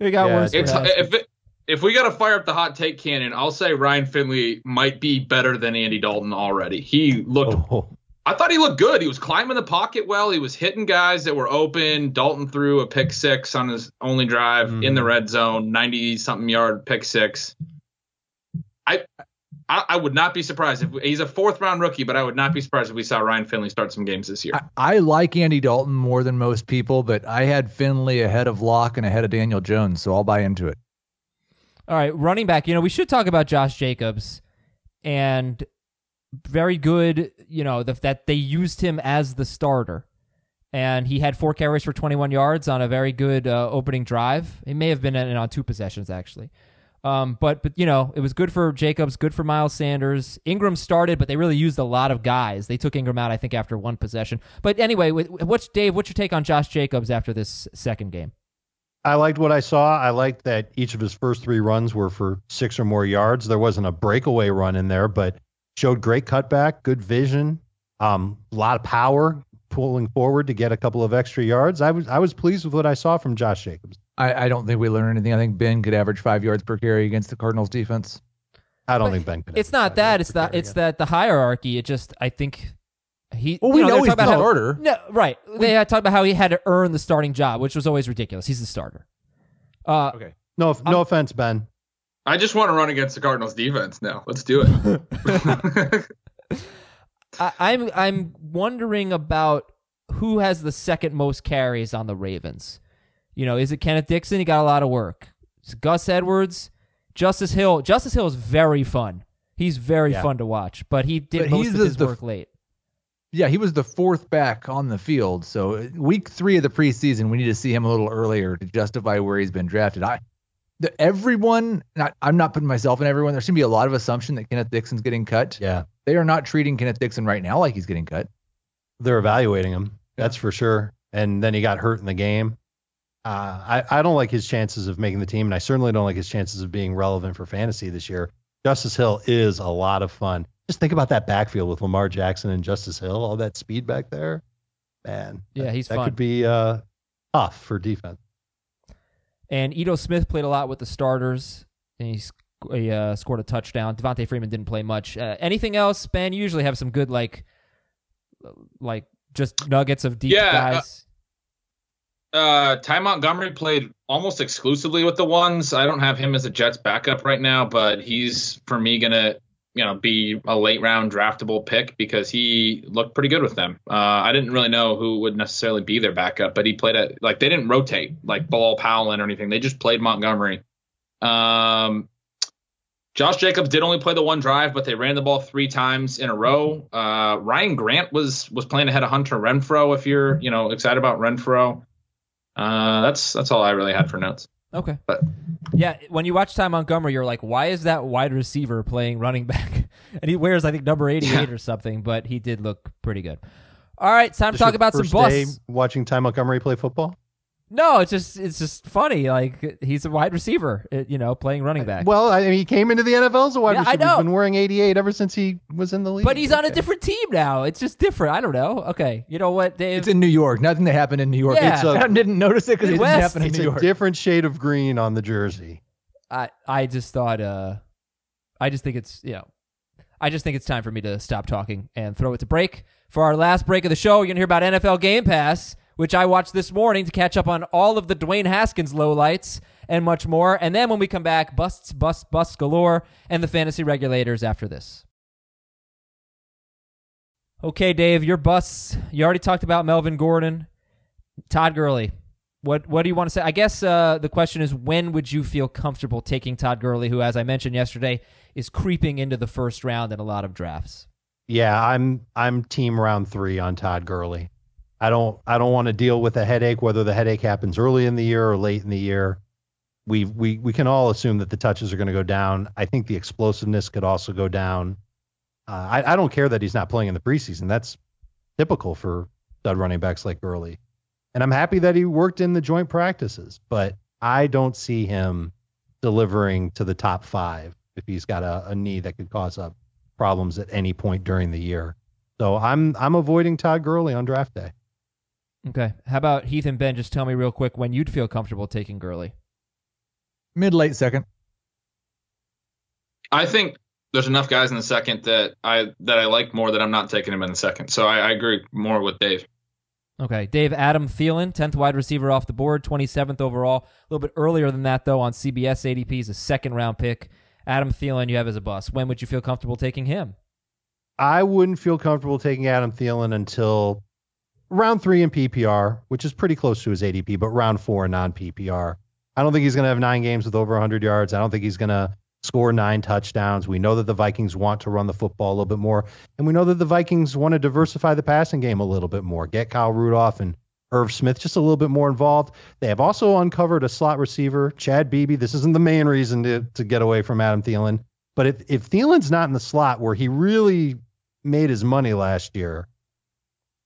It got Yeah, worse. It's Haskins. if it, if we got to fire up the hot take cannon, I'll say Ryan Finley might be better than Andy Dalton already. He looked Oh, I thought he looked good. He was climbing the pocket well. He was hitting guys that were open. Dalton threw a pick six on his only drive Mhm. in the red zone, 90 something yard pick six. I, I I would not be surprised if he's a fourth round rookie, but I would not be surprised if we saw Ryan Finley start some games this year. I, I like Andy Dalton more than most people, but I had Finley ahead of Lock and ahead of Daniel Jones, so I'll buy into it. All right, running back. You know, we should talk about Josh Jacobs and very good, you know, the, that they used him as the starter. And he had four carries for 21 yards on a very good uh, opening drive. It may have been in, on two possessions, actually. Um, but, but, you know, it was good for Jacobs, good for Miles Sanders. Ingram started, but they really used a lot of guys. They took Ingram out, I think, after one possession. But anyway, what's Dave, what's your take on Josh Jacobs after this second game? I liked what I saw. I liked that each of his first three runs were for six or more yards. There wasn't a breakaway run in there, but showed great cutback, good vision, um, a lot of power pulling forward to get a couple of extra yards. I was I was pleased with what I saw from Josh Jacobs. I, I don't think we learned anything. I think Ben could average five yards per carry against the Cardinals defense. I don't But think Ben could. It's not that. It's that. It's that the hierarchy. It just. I think he. Well, we you know, know he's talking the about how- starter. No, right. They had talked about how he had to earn the starting job, which was always ridiculous. He's the starter. Uh, Okay. No, no offense, Ben. I just want to run against the Cardinals defense now. Let's do it. I, I'm I'm wondering about who has the second most carries on the Ravens. You know, is it Kenneth Dixon? He got a lot of work. Is it Gus Edwards, Justice Hill. Justice Hill is very fun. He's very Yeah. fun to watch, but he did But most he's of the- his the- work late. Yeah, he was the fourth back on the field. So uh, week three of the preseason, we need to see him a little earlier to justify where he's been drafted. I, the, everyone, not, I'm not putting myself in everyone. There seems to be a lot of assumption that Kenneth Dixon's getting cut. Yeah, They are not treating Kenneth Dixon right now like he's getting cut. they're evaluating him. That's for sure. And then he got hurt in the game. Uh, I I don't like his chances of making the team, and I certainly don't like his chances of being relevant for fantasy this year. Justice Hill is a lot of fun. Just think about that backfield with Lamar Jackson and Justice Hill, all that speed back there. Man, Yeah, that- he's that fun. could be uh, tough for defense. And Ito Smith played a lot with the starters, and he, sc- he uh, scored a touchdown. Devonta Freeman didn't play much. Uh, anything else, Ben? You usually have some good like, like just nuggets of deep Yeah, uh, guys. Uh, Ty Montgomery played almost exclusively with the ones. I don't have him as a Jets backup right now, but he's for me gonna, you know, be a late round draftable pick because he looked pretty good with them. Uh, I didn't really know who would necessarily be their backup, but he played it like they didn't rotate like Bilal Powell or anything. They just played Montgomery. Um, Josh Jacobs did only play the one drive, but they ran the ball three times in a row. Uh, Ryan Grant was was playing ahead of Hunter Renfrow. If you're you know excited about Renfrow, uh, that's that's all I really had for notes. okay. but- yeah, when you watch Ty Montgomery, you're like, why is that wide receiver playing running back? And he wears, I think, number 88 Yeah. or something, but he did look pretty good. All right, it's time to This talk your about some first day busts. watching Ty Montgomery play football. No, it's just it's just funny. Like he's a wide receiver, uh, you know, playing running back. Well, I mean, he came into the NFL as a wide Yeah, I receiver. know. He's been wearing 88 ever since he was in the league. but he's on a different team now. It's just different. I don't know. Okay, you know what, Dave? It's in New York. Nothing that happened in New York. Yeah. It's a- I didn't notice it because it didn't happen in It's New a York. different shade of green on the jersey. I I just thought uh I just think it's you know I just think it's time for me to stop talking and throw it to break. For our last break of the show, you're gonna hear about NFL Game Pass, which I watched this morning to catch up on all of the Dwayne Haskins lowlights and much more. And then when we come back, busts, busts, busts galore, and the fantasy regulators after this. Okay, Dave, your busts. You already talked about Melvin Gordon, Todd Gurley. What what do you want to say? I guess uh, the question is when would you feel comfortable taking Todd Gurley, who, as I mentioned yesterday, is creeping into the first round in a lot of drafts. Yeah, I'm I'm team round three on Todd Gurley. I don't I don't want to deal with a headache, whether the headache happens early in the year or late in the year. We we we can all assume that the touches are going to go down. I think the explosiveness could also go down. Uh, I I don't care that he's not playing in the preseason. That's typical for stud running backs like Gurley. And I'm happy that he worked in the joint practices, but I don't see him delivering to the top five if he's got a, a knee that could cause up problems at any point during the year. So I'm I'm avoiding Todd Gurley on draft day. Okay. How about Heath and Ben? Just tell me real quick when you'd feel comfortable taking Gurley. Mid late second. I think there's enough guys in the second that I that I like more that I'm not taking him in the second. So I, I agree more with Dave. Okay. Dave Adam Thielen, 10th wide receiver off the board, 27th overall. A little bit earlier than that, though, on CBS ADP. is a second round pick. Adam Thielen, you have as a bust. When would you feel comfortable taking him? I wouldn't feel comfortable taking Adam Thielen until round three in PPR, which is pretty close to his ADP, but round four in non PPR. I don't think he's going to have nine games with over 100 yards. I don't think he's going to score nine touchdowns. We know that the Vikings want to run the football a little bit more, and we know that the Vikings want to diversify the passing game a little bit more. Get Kyle Rudolph and Irv Smith just a little bit more involved. They have also uncovered a slot receiver, Chad Beebe. This isn't the main reason to, to get away from Adam Thielen, but if, if Thielen's not in the slot where he really made his money last year,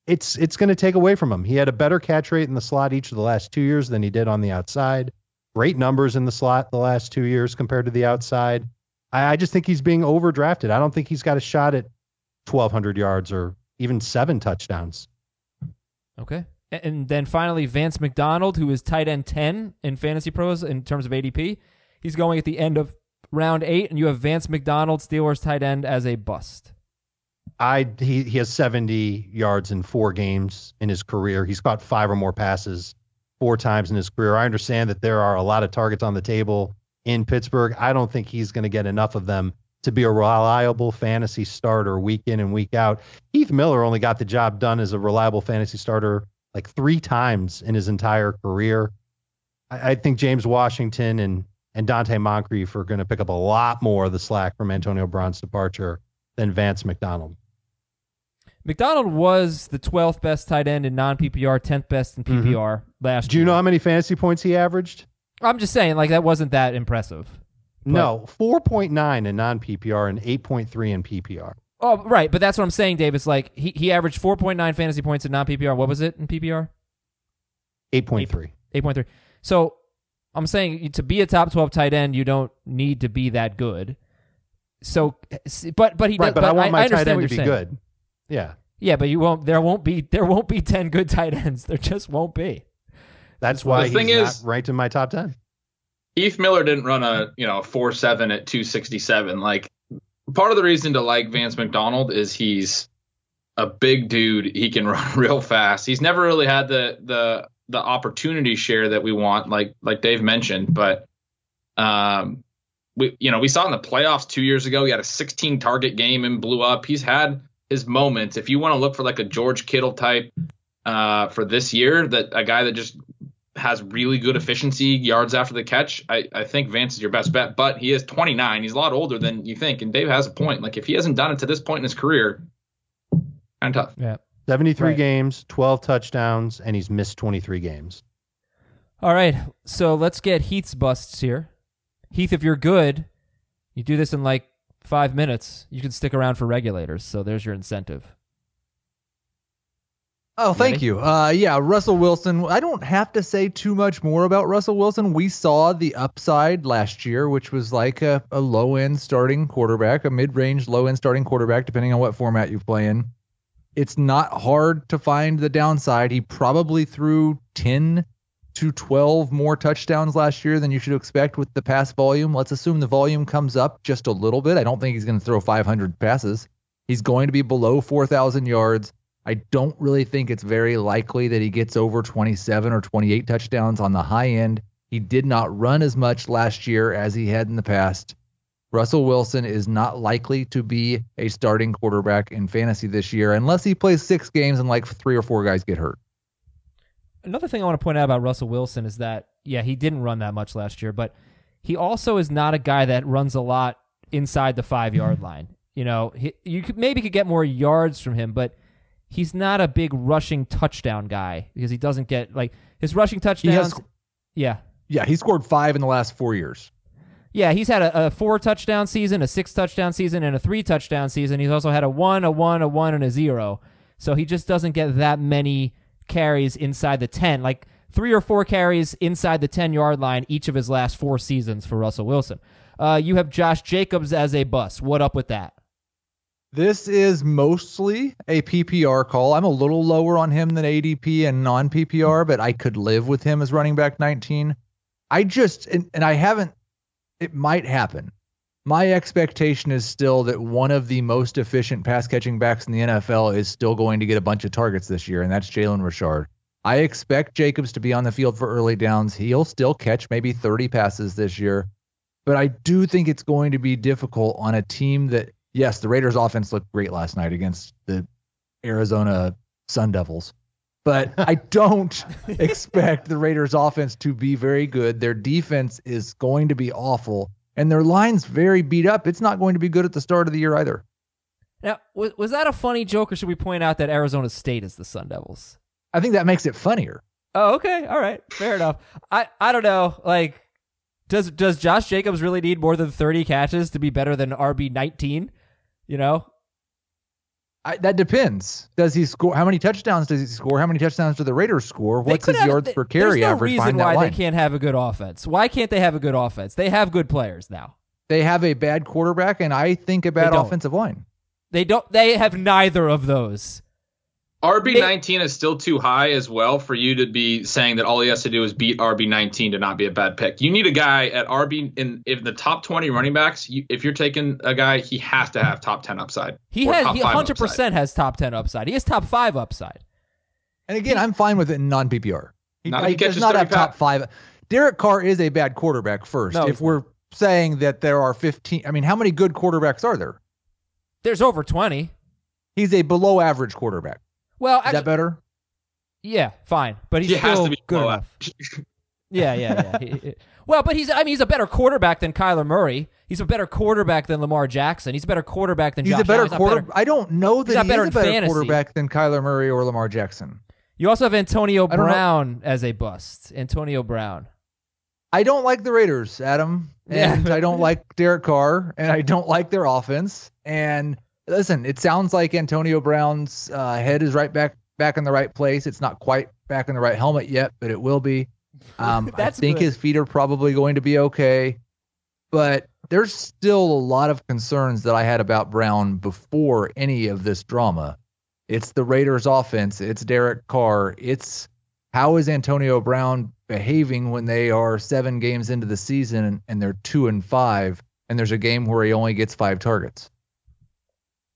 it's it's going to take away from him. He had a better catch rate in the slot each of the last two years than he did on the outside. Great numbers in the slot the last two years compared to the outside. I, I just think he's being overdrafted. I don't think he's got a shot at 1,200 yards or even seven touchdowns. Okay. And then finally, Vance McDonald, who is tight end 10 in Fantasy Pros in terms of ADP. He's going at the end of round eight, and you have Vance McDonald, Steelers tight end, as a bust. I he he has 70 yards in four games in his career. He's caught five or more passes four times in his career. I understand that there are a lot of targets on the table in Pittsburgh. I don't think he's going to get enough of them to be a reliable fantasy starter week in and week out. Heath Miller only got the job done as a reliable fantasy starter like three times in his entire career. I, I think James Washington and and Donte Moncrief are going to pick up a lot more of the slack from Antonio Brown's departure than Vance McDonald. McDonald was the 12th best tight end in non PPR, 10th best in mm-hmm. PPR last Do you year. know how many fantasy points he averaged? I'm just saying, like, that wasn't that impressive. no, 4.9 in non PPR and 8.3 in PPR. Oh, right. But that's what I'm saying, Dave. It's like he, he averaged 4.9 fantasy points in non PPR. What was it in PPR? 8.3. 8.3. So I'm saying to be a top 12 tight end, you don't need to be that good. So, but but he Right, does, but, I want my tight understand end to be saying. good. Yeah. Yeah, but you won't. There won't be. There won't be ten good tight ends. There just won't be. That's why the thing he's is- ranked in my top 10. Heath Miller didn't run a you know four seven at two sixty seven. Like part of the reason to like Vance McDonald is he's a big dude. He can run real fast. He's never really had the the the opportunity share that we want, like like Dave mentioned. But um, we you know we saw in the playoffs two years ago. He had a 16 target game and blew up. He's had his moments. If you want to look for like a George Kittle type uh, for this year, that a guy that just has really good efficiency yards after the catch, I, I think Vance is your best bet. But he is 29. He's a lot older than you think. And Dave has a point. Like if he hasn't done it to this point in his career, kind of tough. Yeah. 73 Right. games, 12 touchdowns, and he's missed 23 games. All right. So let's get Heath's busts here. Heath, if you're good, you do this in like five minutes. You can stick around for regulators. So there's your incentive. Oh, thank Ready? you. Uh, yeah, Russell Wilson. I don't have to say too much more about Russell Wilson. We saw the upside last year, which was like a, a low end starting quarterback, a mid range low end starting quarterback, depending on what format you play in. It's not hard to find the downside. He probably threw 10 to 12 more touchdowns last year than you should expect with the pass volume. Let's assume the volume comes up just a little bit. I don't think he's going to throw 500 passes. He's going to be below 4,000 yards. I don't really think it's very likely that he gets over 27 or 28 touchdowns on the high end. He did not run as much last year as he had in the past. Russell Wilson is not likely to be a starting quarterback in fantasy this year unless he plays six games and like three or four guys get hurt. Another thing I want to point out about Russell Wilson is that yeah, he didn't run that much last year, but he also is not a guy that runs a lot inside the five yard line. You know, he, you could maybe could get more yards from him, but he's not a big rushing touchdown guy because he doesn't get like his rushing touchdowns. has- yeah, Yeah, he scored five in the last four years. yeah, he's had a, a four touchdown season, a six touchdown season, and a three touchdown season. He's also had a one, a one, a one, and a zero. So he just doesn't get that many carries inside the 10. Like three or four carries inside the 10 yard line each of his last four seasons for Russell Wilson. Uh, you have Josh Jacobs as a bus. What up with that? This is mostly a PPR call. I'm a little lower on him than ADP and non PPR, but I could live with him as running back 19. I just, and, and I haven't, it might happen. My expectation is still that one of the most efficient pass catching backs in the NFL is still going to get a bunch of targets this year, and that's Jalen Richard. I expect Jacobs to be on the field for early downs. He'll still catch maybe 30 passes this year, but I do think it's going to be difficult on a team that, yes, the Raiders offense looked great last night against the Arizona Sun Devils, but I don't expect the Raiders offense to be very good. Their defense is going to be awful, and their line's very beat up. It's not going to be good at the start of the year either. Now, was, was that a funny joke, or should we point out that Arizona State is the Sun Devils? I think that makes it funnier. Oh, okay. All right. Fair enough. I, I don't know. Like, does does Josh Jacobs really need more than 30 catches to be better than RB 19? You know? I, that depends. Does he score? How many touchdowns does he score? How many touchdowns do the Raiders score? What's his have- yards th- per carry There's no average reason why they can't have a good offense. Why can't they have a good offense? They have good players now. They have a bad quarterback and I think a bad offensive line. They don't. They have neither of those. RB nineteen is still too high as well for you to be saying that all he has to do is beat RB nineteen to not be a bad pick. You need a guy at RB in if the top twenty running backs. You, if you're taking a guy, he has to have top ten upside. He has. He five 100 upside. percent has top 10 upside. He has top five upside. And again, I'm fine with it in non PPR. He, Not if he does not 30 have top pa- five. Derek Carr is a bad quarterback first. No, if we're saying that there are 15, I mean, how many good quarterbacks are there? There's over 20. He's a below average quarterback. Well, Is actually, that better? yeah, fine, but he's He has still to be good below enough. Yeah, yeah, yeah. He- he- well, but he's I mean he's a better quarterback than Kyler Murray. He's a better quarterback than Lamar Jackson. He's a better quarterback than He's Josh a better Allen. He's not quarter. I don't know that He's not he better is a better quarterback than Kyler Murray or Lamar Jackson. You also have Antonio I know. Brown as a bust. Antonio Brown. I don't like the Raiders, Adam, Yeah. and I don't like Derek Carr, and I don't like their offense. And listen, it sounds like Antonio Brown's uh, head is right back back in the right place. It's not quite back in the right helmet yet, but it will be. Um, I think good. his feet are probably going to be okay, but there's still a lot of concerns that I had about Brown before any of this drama. It's the Raiders' offense. It's Derek Carr. It's how is Antonio Brown behaving when they are seven games into the season and, and they're two and five, and there's a game where he only gets five targets.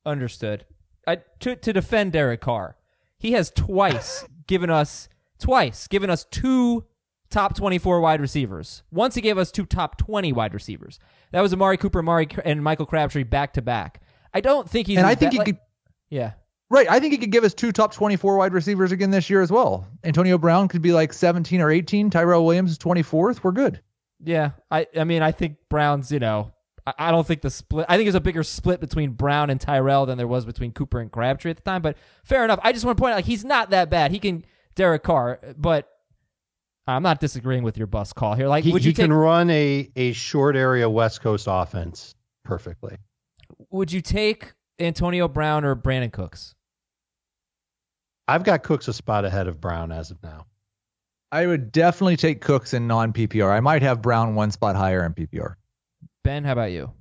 Understood. I, to to defend Derek Carr, he has twice given us twice given us two top 24 wide receivers. Once he gave us two top 20 wide receivers. That was Amari Cooper, Amari and Michael Crabtree back to back. I don't think he's and I think he like- could. Yeah. Right, I think he could give us two top 24 wide receivers again this year as well. Antonio Brown could be like 17 or 18. Tyrell Williams is 24th. We're good. Yeah, I I mean I think Brown's you know I, I don't think the split I think there's a bigger split between Brown and Tyrell than there was between Cooper and Crabtree at the time. But fair enough. I just want to point out like he's not that bad. He can Derek Carr, but I'm not disagreeing with your bus call here. Like, He, would he you take can run a, a short area West Coast offense perfectly. would you take Antonio Brown or Brandin Cooks? I've got Cooks a spot ahead of Brown as of now. I would definitely take Cooks in non PPR. I might have Brown one spot higher in PPR. Ben, how about you?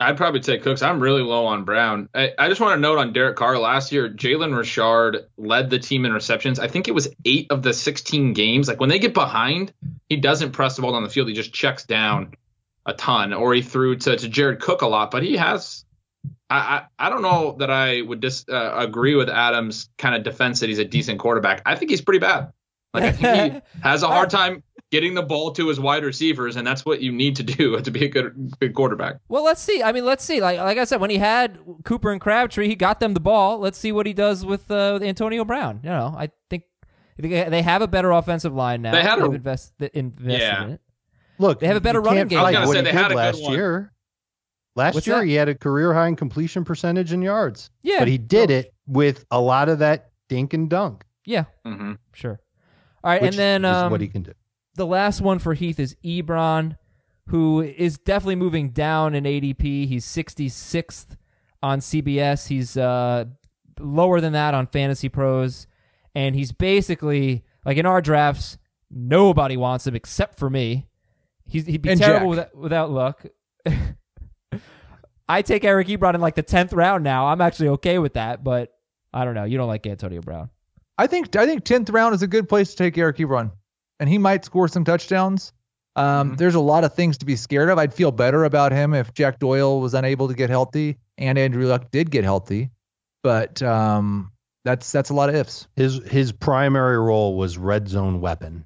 I'd probably take Cooks. I'm really low on Brown. I, I just want to note on Derek Carr last year, Jalen Richard led the team in receptions. I think it was eight of the 16 games. Like when they get behind, he doesn't press the ball on the field. He just checks down a ton, or he threw to, to Jared Cook a lot. But he has, I, I, I don't know that I would dis, uh, agree with Adams' kind of defense that he's a decent quarterback. I think he's pretty bad. Like I think he has a hard time getting the ball to his wide receivers, and that's what you need to do to be a good good quarterback. Well, let's see. I mean, let's see. Like like I said, when he had Cooper and Crabtree, he got them the ball. Let's see what he does with, uh, with Antonio Brown. You know, I think they have a better offensive line now. They had a- They've invest, invested Yeah. in it. Look, They have a better running game. I was gonna what say he they did had a good last one. year. Last What's year that? he had a career high in completion percentage and yards. Yeah, But he did it with a lot of that dink and dunk, Yeah, hmm sure. All right, which and then is um, what he can do. The last one for Heath is Ebron, who is definitely moving down in ADP. He's 66th on CBS. He's uh, lower than that on Fantasy Pros, and he's basically like in our drafts, nobody wants him except for me. He's, he'd be And terrible without, without luck. I take Eric Ebron in like the 10th round now. I'm actually okay with that, but I don't know. You don't like Antonio Brown. I think I think tenth round is a good place to take Eric Ebron, and he might score some touchdowns. Um, Mhm. There's a lot of things to be scared of. I'd feel better about him if Jack Doyle was unable to get healthy and Andrew Luck did get healthy, but um, that's that's a lot of ifs. His his primary role was red zone weapon,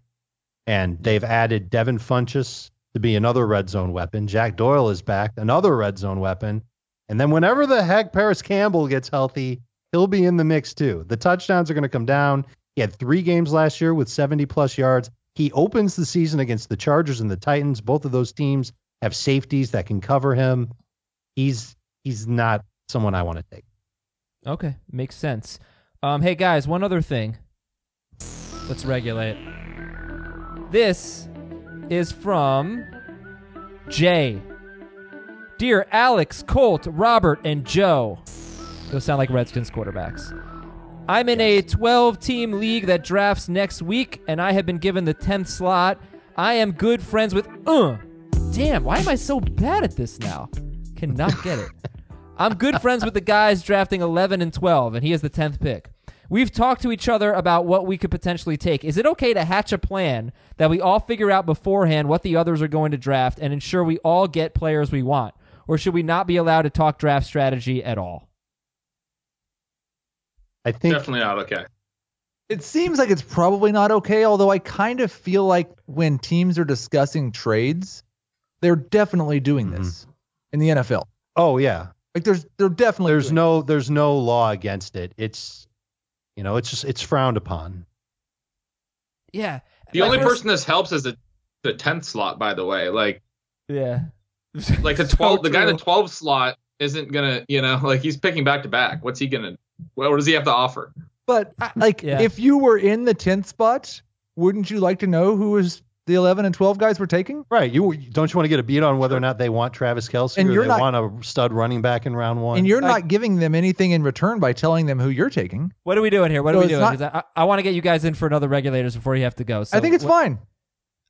and they've added Devin Funchess to be another red zone weapon. Jack Doyle is back, another red zone weapon, and then whenever the heck Parris Campbell gets healthy, he'll be in the mix too. The touchdowns are going to come down. He had three games last year with 70 plus yards. He opens the season against the Chargers and the Titans. Both of those teams have safeties that can cover him. He's he's not someone I want to take. Okay, makes sense. Um, hey guys, one other thing. Let's regulate. This is from Jay. Dear Alex, Colt, Robert, and Joe. Those sound like Redskins quarterbacks. I'm in a 12 team league that drafts next week, and I have been given the 10th slot. I am good friends with. Uh, damn, why am I so bad at this now? Cannot get it. I'm good friends with the guys drafting 11 and 12, and he has the 10th pick. We've talked to each other about what we could potentially take. Is it okay to hatch a plan that we all figure out beforehand what the others are going to draft and ensure we all get players we want? Or should we not be allowed to talk draft strategy at all? I think Definitely not okay. It seems like it's probably not okay, although I kind of feel like when teams are discussing trades, they're definitely doing mm-hmm. this in the NFL. Oh yeah. Like there's they're definitely There's doing no there's no law against it. It's you know, it's just it's frowned upon. Yeah. The My only first- person this helps is the the tenth slot. By the way, like Yeah. like the So twelve, the guy in the twelve slot isn't gonna, you know, like he's picking back to back. What's he gonna? What, what does he have to offer? But like, Yeah. if you were in the tenth spot, wouldn't you like to know who was the eleven and twelve guys were taking? Right. You don't you want to get a beat on whether or not they want Travis Kelce And or you're they not- want a stud running back in round one. And you're Like- not giving them anything in return by telling them who you're taking. What are we doing here? What So are we doing? not- I, I want to get you guys in for another regulators before you have to go. So I think it's what- fine.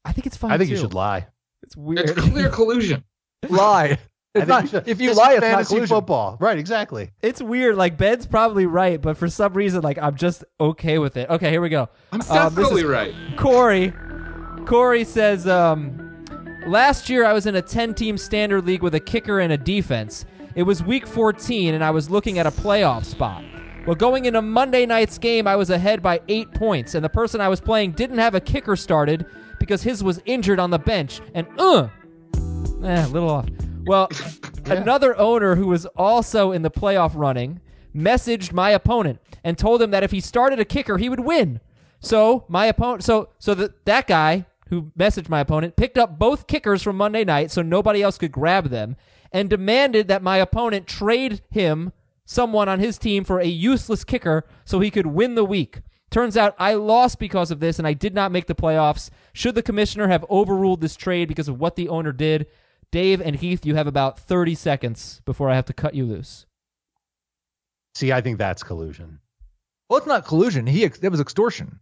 I think it's fine. I think too. you should lie. It's weird. It's clear collusion. Lie. I It's not, should. if you This lie, is it's fantasy collusion. football. Right, exactly. it's weird. Like Ben's probably right, but for some reason, like I'm just okay with it. Okay, here we go. I'm Um, this definitely is- right. Corey. Corey says, um, last year I was in a 10 team standard league with a kicker and a defense. It was week 14 and I was looking at a playoff spot. Well, going into Monday night's game, I was ahead by eight points, and the person I was playing didn't have a kicker started because his was injured on the bench. And, uh, eh, a little off. Well, another owner who was also in the playoff running messaged my opponent and told him that if he started a kicker, he would win. So my opponent, so so that that guy who messaged my opponent picked up both kickers from Monday night, so nobody else could grab them, and demanded that my opponent trade him someone on his team for a useless kicker so he could win the week. Turns out I lost because of this and I did not make the playoffs. Should the commissioner have overruled this trade because of what the owner did? Dave and Heath, you have about 30 seconds before I have to cut you loose. See, I think that's collusion. Well, it's not collusion. He ex- that was extortion.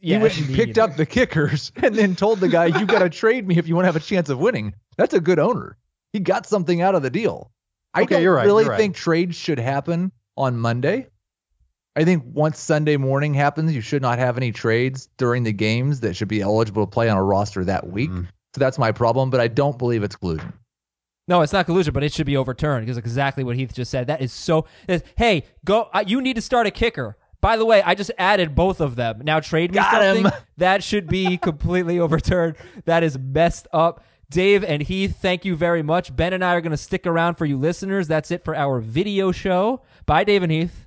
Yeah, he went and picked up the kickers and then told the guy, "You got to trade me if you want to have a chance of winning." That's a good owner. He got something out of the deal. I Okay, don't you're right, really you're right. think trades should happen on Monday. I think once Sunday morning happens, you should not have any trades during the games that should be eligible to play on a roster that week. Mhm. So that's my problem, but I don't believe it's collusion. No, it's not collusion, but it should be overturned because exactly what Heath just said. That is so. Hey, go! Uh, you need to start a kicker. By the way, I just added both of them. Now trade me Got something. him. That should be completely overturned. That is messed up. Dave and Heath, thank you very much. Ben and I are going to stick around for you listeners. That's it for our video show. Bye, Dave and Heath.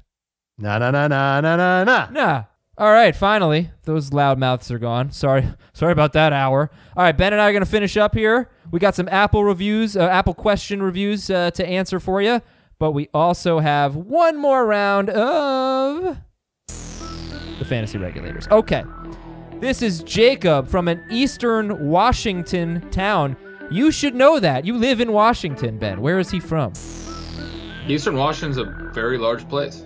Na na na na na na na. Nah. All right, finally, those loud mouths are gone. Sorry, sorry about that hour. All right, Ben and I are going to finish up here. We got some Apple reviews, uh, Apple question reviews uh, to answer for you, but we also have one more round of the fantasy regulators. Okay, this is Jacob from an eastern Washington town. You should know that. You live in Washington, Ben. Where is he from? Eastern Washington's a very large place.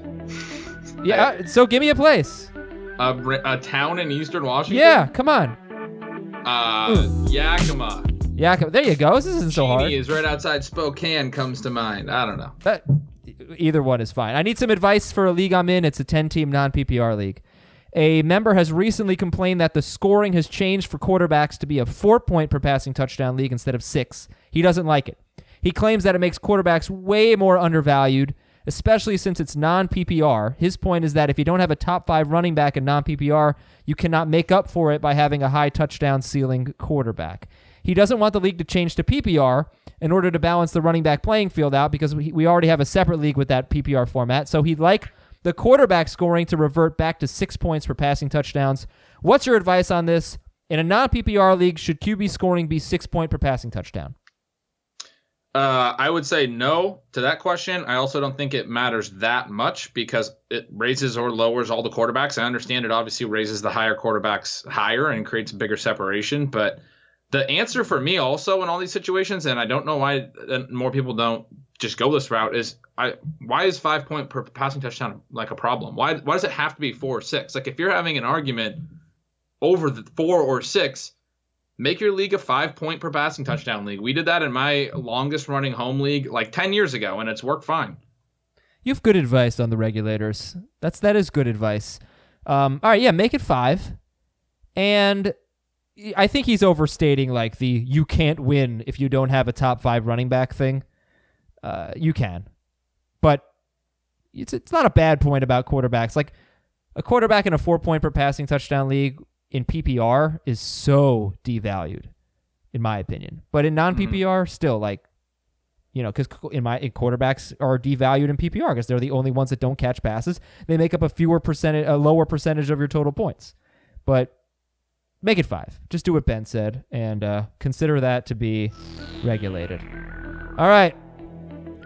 Yeah, uh, so give me a place. A, a town in Eastern Washington. Yeah, come on. Uh, Yakima. Come- there you go. This isn't so hard. Cheney is right outside Spokane. Comes to mind. I don't know. That either one is fine. I need some advice for a league I'm in. It's a 10-team non-PPR league. A member has recently complained that the scoring has changed for quarterbacks to be a 4-point per passing touchdown league instead of 6. He doesn't like it. He claims that it makes quarterbacks way more undervalued, especially since it's non-PPR. His point is that if you don't have a top 5 running back in non-PPR, you cannot make up for it by having a high touchdown ceiling quarterback. He doesn't want the league to change to PPR in order to balance the running back playing field out because we, we already have a separate league with that PPR format. So he'd like the quarterback scoring to revert back to six points for passing touchdowns. What's your advice on this? In a non PPR league, should QB scoring be six point per passing touchdown? Uh, I would say no to that question. I also don't think it matters that much because it raises or lowers all the quarterbacks. I understand it obviously raises the higher quarterbacks higher and creates a bigger separation, but the answer for me also in all these situations, and I don't know why more people don't just go this route, is I why is five point per passing touchdown like a problem? Why why does it have to be four or six? Like if you're having an argument over the four or six, make your league a five point per passing touchdown league. We did that in my longest running home league like 10 years ago, and it's worked fine. You have good advice on the regulators. That's that is good advice. Um, all right, yeah, make it five. And I think he's overstating like the you can't win if you don't have a top five running back thing. Uh, you can, but it's it's not a bad point about quarterbacks. Like a quarterback in a four point per passing touchdown league in PPR is so devalued, in my opinion. But in non PPR, still like you know, because in my in quarterbacks are devalued in PPR because they're the only ones that don't catch passes. They make up a fewer percentage, a lower percentage of your total points. But make it five. Just do what Ben said and uh, consider that to be regulated. All right.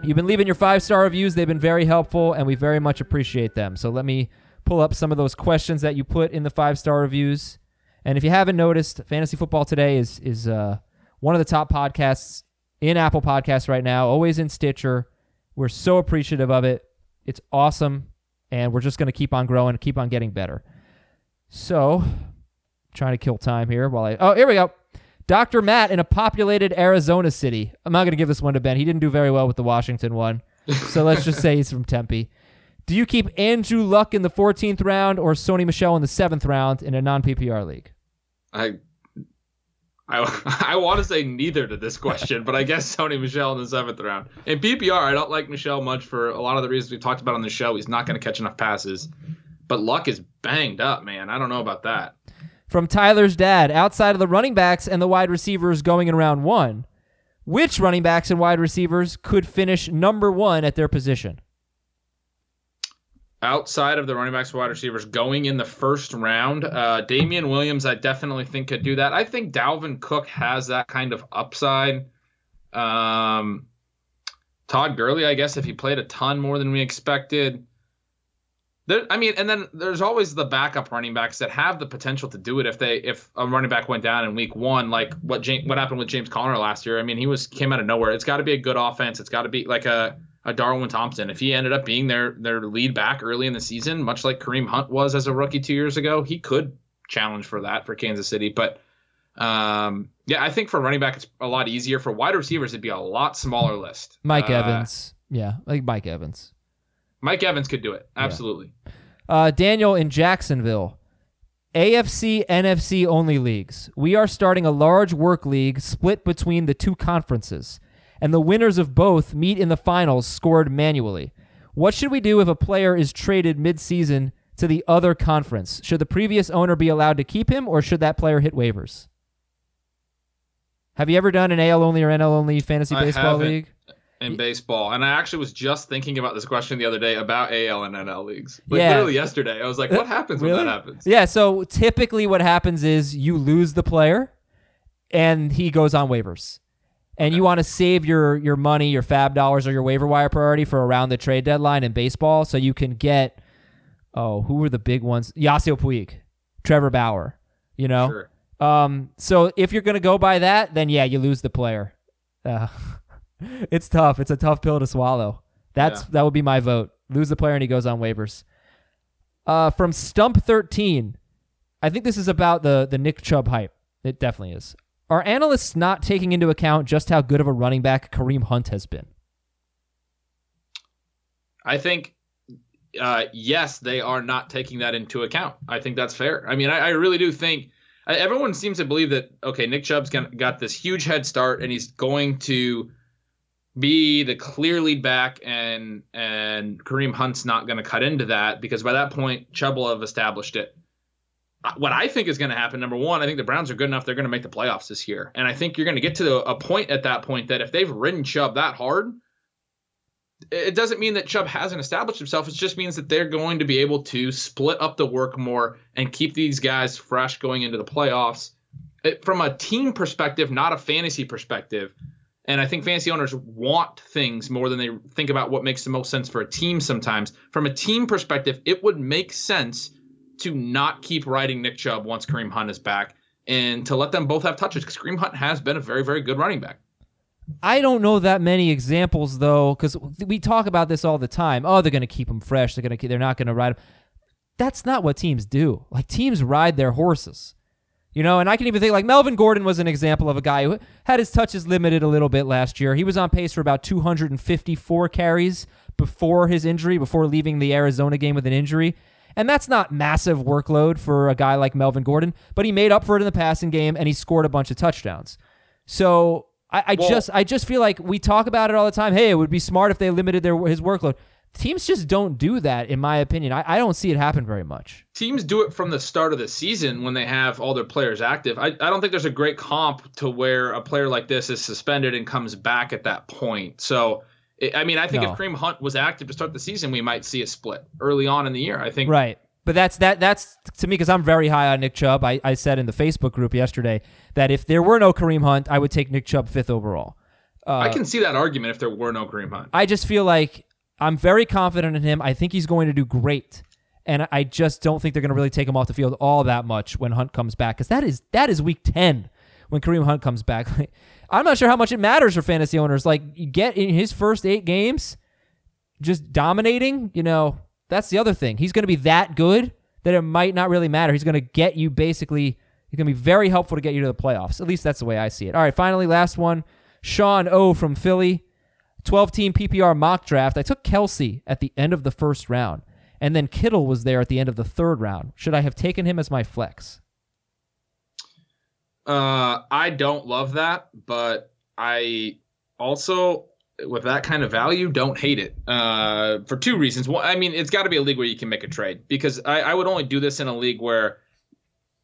You've been leaving your five star reviews. They've been very helpful, and we very much appreciate them. So let me pull up some of those questions that you put in the five star reviews. And if you haven't noticed, Fantasy Football Today is is uh, one of the top podcasts in Apple Podcasts right now, always in Stitcher. We're so appreciative of it. It's awesome, and we're just going to keep on growing, keep on getting better. So, trying to kill time here while I. Oh, here we go. Dr. Matt in a populated Arizona city. I'm not going to give this one to Ben. He didn't do very well with the Washington one. So let's just say he's from Tempe. Do you keep Andrew Luck in the 14th round or Sony Michel in the 7th round in a non PPR league? I I, I want to say neither to this question, but I guess Sony Michel in the seventh round. In PPR, I don't like Michel much for a lot of the reasons we talked about on the show. He's not going to catch enough passes, but Luck is banged up, man. I don't know about that. From Tyler's dad, outside of the running backs and the wide receivers going in round one, which running backs and wide receivers could finish number one at their position? Outside of the running backs, wide receivers, going in the first round, uh, Damien Williams, I definitely think could do that. I think Dalvin Cook has that kind of upside. Um, Todd Gurley, I guess, if he played a ton more than we expected. There, I mean, and then there's always the backup running backs that have the potential to do it if they if a running back went down in week one, like what James, what happened with James Conner last year. I mean, he was came out of nowhere. It's got to be a good offense. It's got to be like a a Darwin Thompson. If he ended up being their their lead back early in the season, much like Kareem Hunt was as a rookie two years ago, he could challenge for that for Kansas City. But um, yeah, I think for running back it's a lot easier. For wide receivers, it'd be a lot smaller list. Mike Uh, Evans. Yeah, like Mike Evans. Mike Evans could do it. Absolutely. Uh, Daniel in Jacksonville. AFC, NFC only leagues. We are starting a large work league split between the two conferences, and the winners of both meet in the finals scored manually. What should we do if a player is traded mid-season to the other conference? Should the previous owner be allowed to keep him, or should that player hit waivers? Have you ever done an AL only or NL only fantasy I baseball league? in baseball. And I actually was just thinking about this question the other day about AL and NL leagues. Like Yeah. literally yesterday. I was like, what happens when that happens? Yeah, so typically what happens is you lose the player and he goes on waivers. And you want to save your your money, your fab dollars or your waiver wire priority for around the trade deadline in baseball so you can get oh, who were the big ones? Yasiel Puig, Trevor Bauer, you know? Sure. Um, so if you're gonna go by that, then yeah, you lose the player. Uh, it's tough. It's a tough pill to swallow. That's Yeah. that would be my vote. Lose the player and he goes on waivers. Uh, from Stump thirteen, I think this is about the the Nick Chubb hype. It definitely is. Are analysts not taking into account just how good of a running back Kareem Hunt has been? I think, uh, yes, they are not taking that into account. I think that's fair. I mean, I, I really do think I, everyone seems to believe that okay, Nick Chubb's gonna, got this huge head start, and he's going to be the clear lead back, and and Kareem Hunt's not going to cut into that because by that point, Chubb will have established it. What I think is going to happen, number one, I think the Browns are good enough; they're going to make the playoffs this year, and I think you're going to get to the, a point at that point that if they've ridden Chubb that hard, it doesn't mean that Chubb hasn't established himself. It just means that they're going to be able to split up the work more and keep these guys fresh going into the playoffs. It, from a team perspective, not a fantasy perspective. And I think fantasy owners want things more than they think about what makes the most sense for a team sometimes. From a team perspective, it would make sense to not keep riding Nick Chubb once Kareem Hunt is back and to let them both have touches because Kareem Hunt has been a very, very good running back. I don't know that many examples though, because we talk about this all the time. Oh, they're going to keep them fresh. They're going to. They're not going to ride 'em. That's not what teams do. Like teams ride their horses, you know. And I can even think like Melvin Gordon was an example of a guy who had his touches limited a little bit last year. He was on pace for about 254 carries before his injury, before leaving the Arizona game with an injury. And that's not massive workload for a guy like Melvin Gordon, but he made up for it in the passing game and he scored a bunch of touchdowns. So I, I just I just feel like we talk about it all the time. Hey, it would be smart if they limited their his workload. Teams just don't do that, in my opinion. I, I don't see it happen very much. teams do it from the start of the season when they have all their players active. I, I don't think there's a great comp to where a player like this is suspended and comes back at that point. So, I mean, I think No. if Kareem Hunt was active to start the season, we might see a split early on in the year. I think Right. But that's that that's to me because I'm very high on Nick Chubb. I, I said in the Facebook group yesterday that if there were no Kareem Hunt, I would take Nick Chubb fifth overall. Uh, I can see that argument if there were no Kareem Hunt. I just feel like I'm very confident in him. I think he's going to do great. And I just don't think they're going to really take him off the field all that much when Hunt comes back because that is that is week 10 when Kareem Hunt comes back. I'm not sure how much it matters for fantasy owners. Like you get in his first 8 games just dominating, you know, that's the other thing. He's going to be that good that it might not really matter. He's going to get you basically he's going to be very helpful to get you to the playoffs. At least that's the way I see it. All right, finally last one. Sean O from Philly. 12 team PPR mock draft. I took Kelce at the end of the first round, and then Kittle was there at the end of the third round. Should I have taken him as my flex? Uh, I don't love that, but I also, with that kind of value, don't hate it. Uh, for two reasons. One, I mean, it's got to be a league where you can make a trade because I, I would only do this in a league where,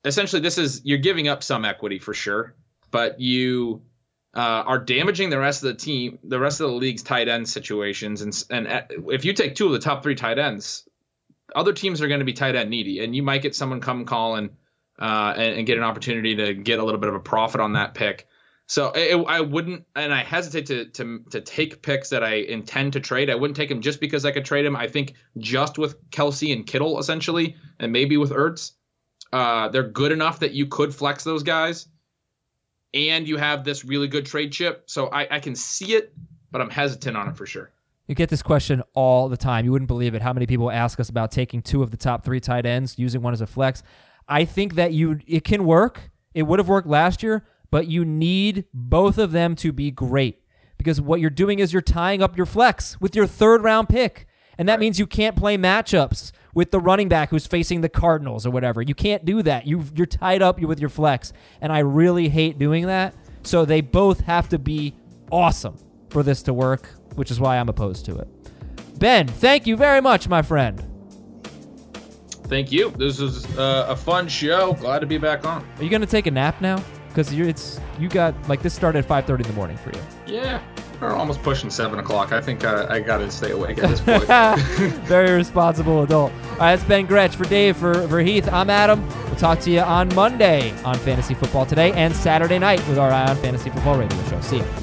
essentially, this is you're giving up some equity for sure, but you uh, are damaging the rest of the team, the rest of the league's tight end situations, and and uh, if you take two of the top three tight ends, other teams are going to be tight end needy, and you might get someone come calling uh, and, and get an opportunity to get a little bit of a profit on that pick. So it, I wouldn't, and I hesitate to to to take picks that I intend to trade. I wouldn't take them just because I could trade them. I think just with Kelce and Kittle essentially, and maybe with Ertz, uh, they're good enough that you could flex those guys, and you have this really good trade chip. So I, I can see it, but I'm hesitant on it for sure. You get this question all the time. You wouldn't believe it how many people ask us about taking two of the top three tight ends, using one as a flex. I think that you it can work. It would have worked last year, but you need both of them to be great because what you're doing is you're tying up your flex with your third round pick. And that means you can't play matchups with the running back who's facing the Cardinals or whatever. You can't do that. You you're tied up with your flex, and I really hate doing that. So they both have to be awesome for this to work, which is why I'm opposed to it. Ben, thank you very much, my friend. Thank you. This was uh, a fun show. Glad to be back on. Are you gonna take a nap now? Because you it's you got like this started at 5:30 in the morning for you. Yeah, we're almost pushing seven o'clock. I think uh, I got to stay awake at this point. Very responsible adult. All right, that's Ben Gretch for Dave for for Heath. I'm Adam. We'll talk to you on Monday on Fantasy Football Today and Saturday night with our Eye on Fantasy Football Radio show. See you.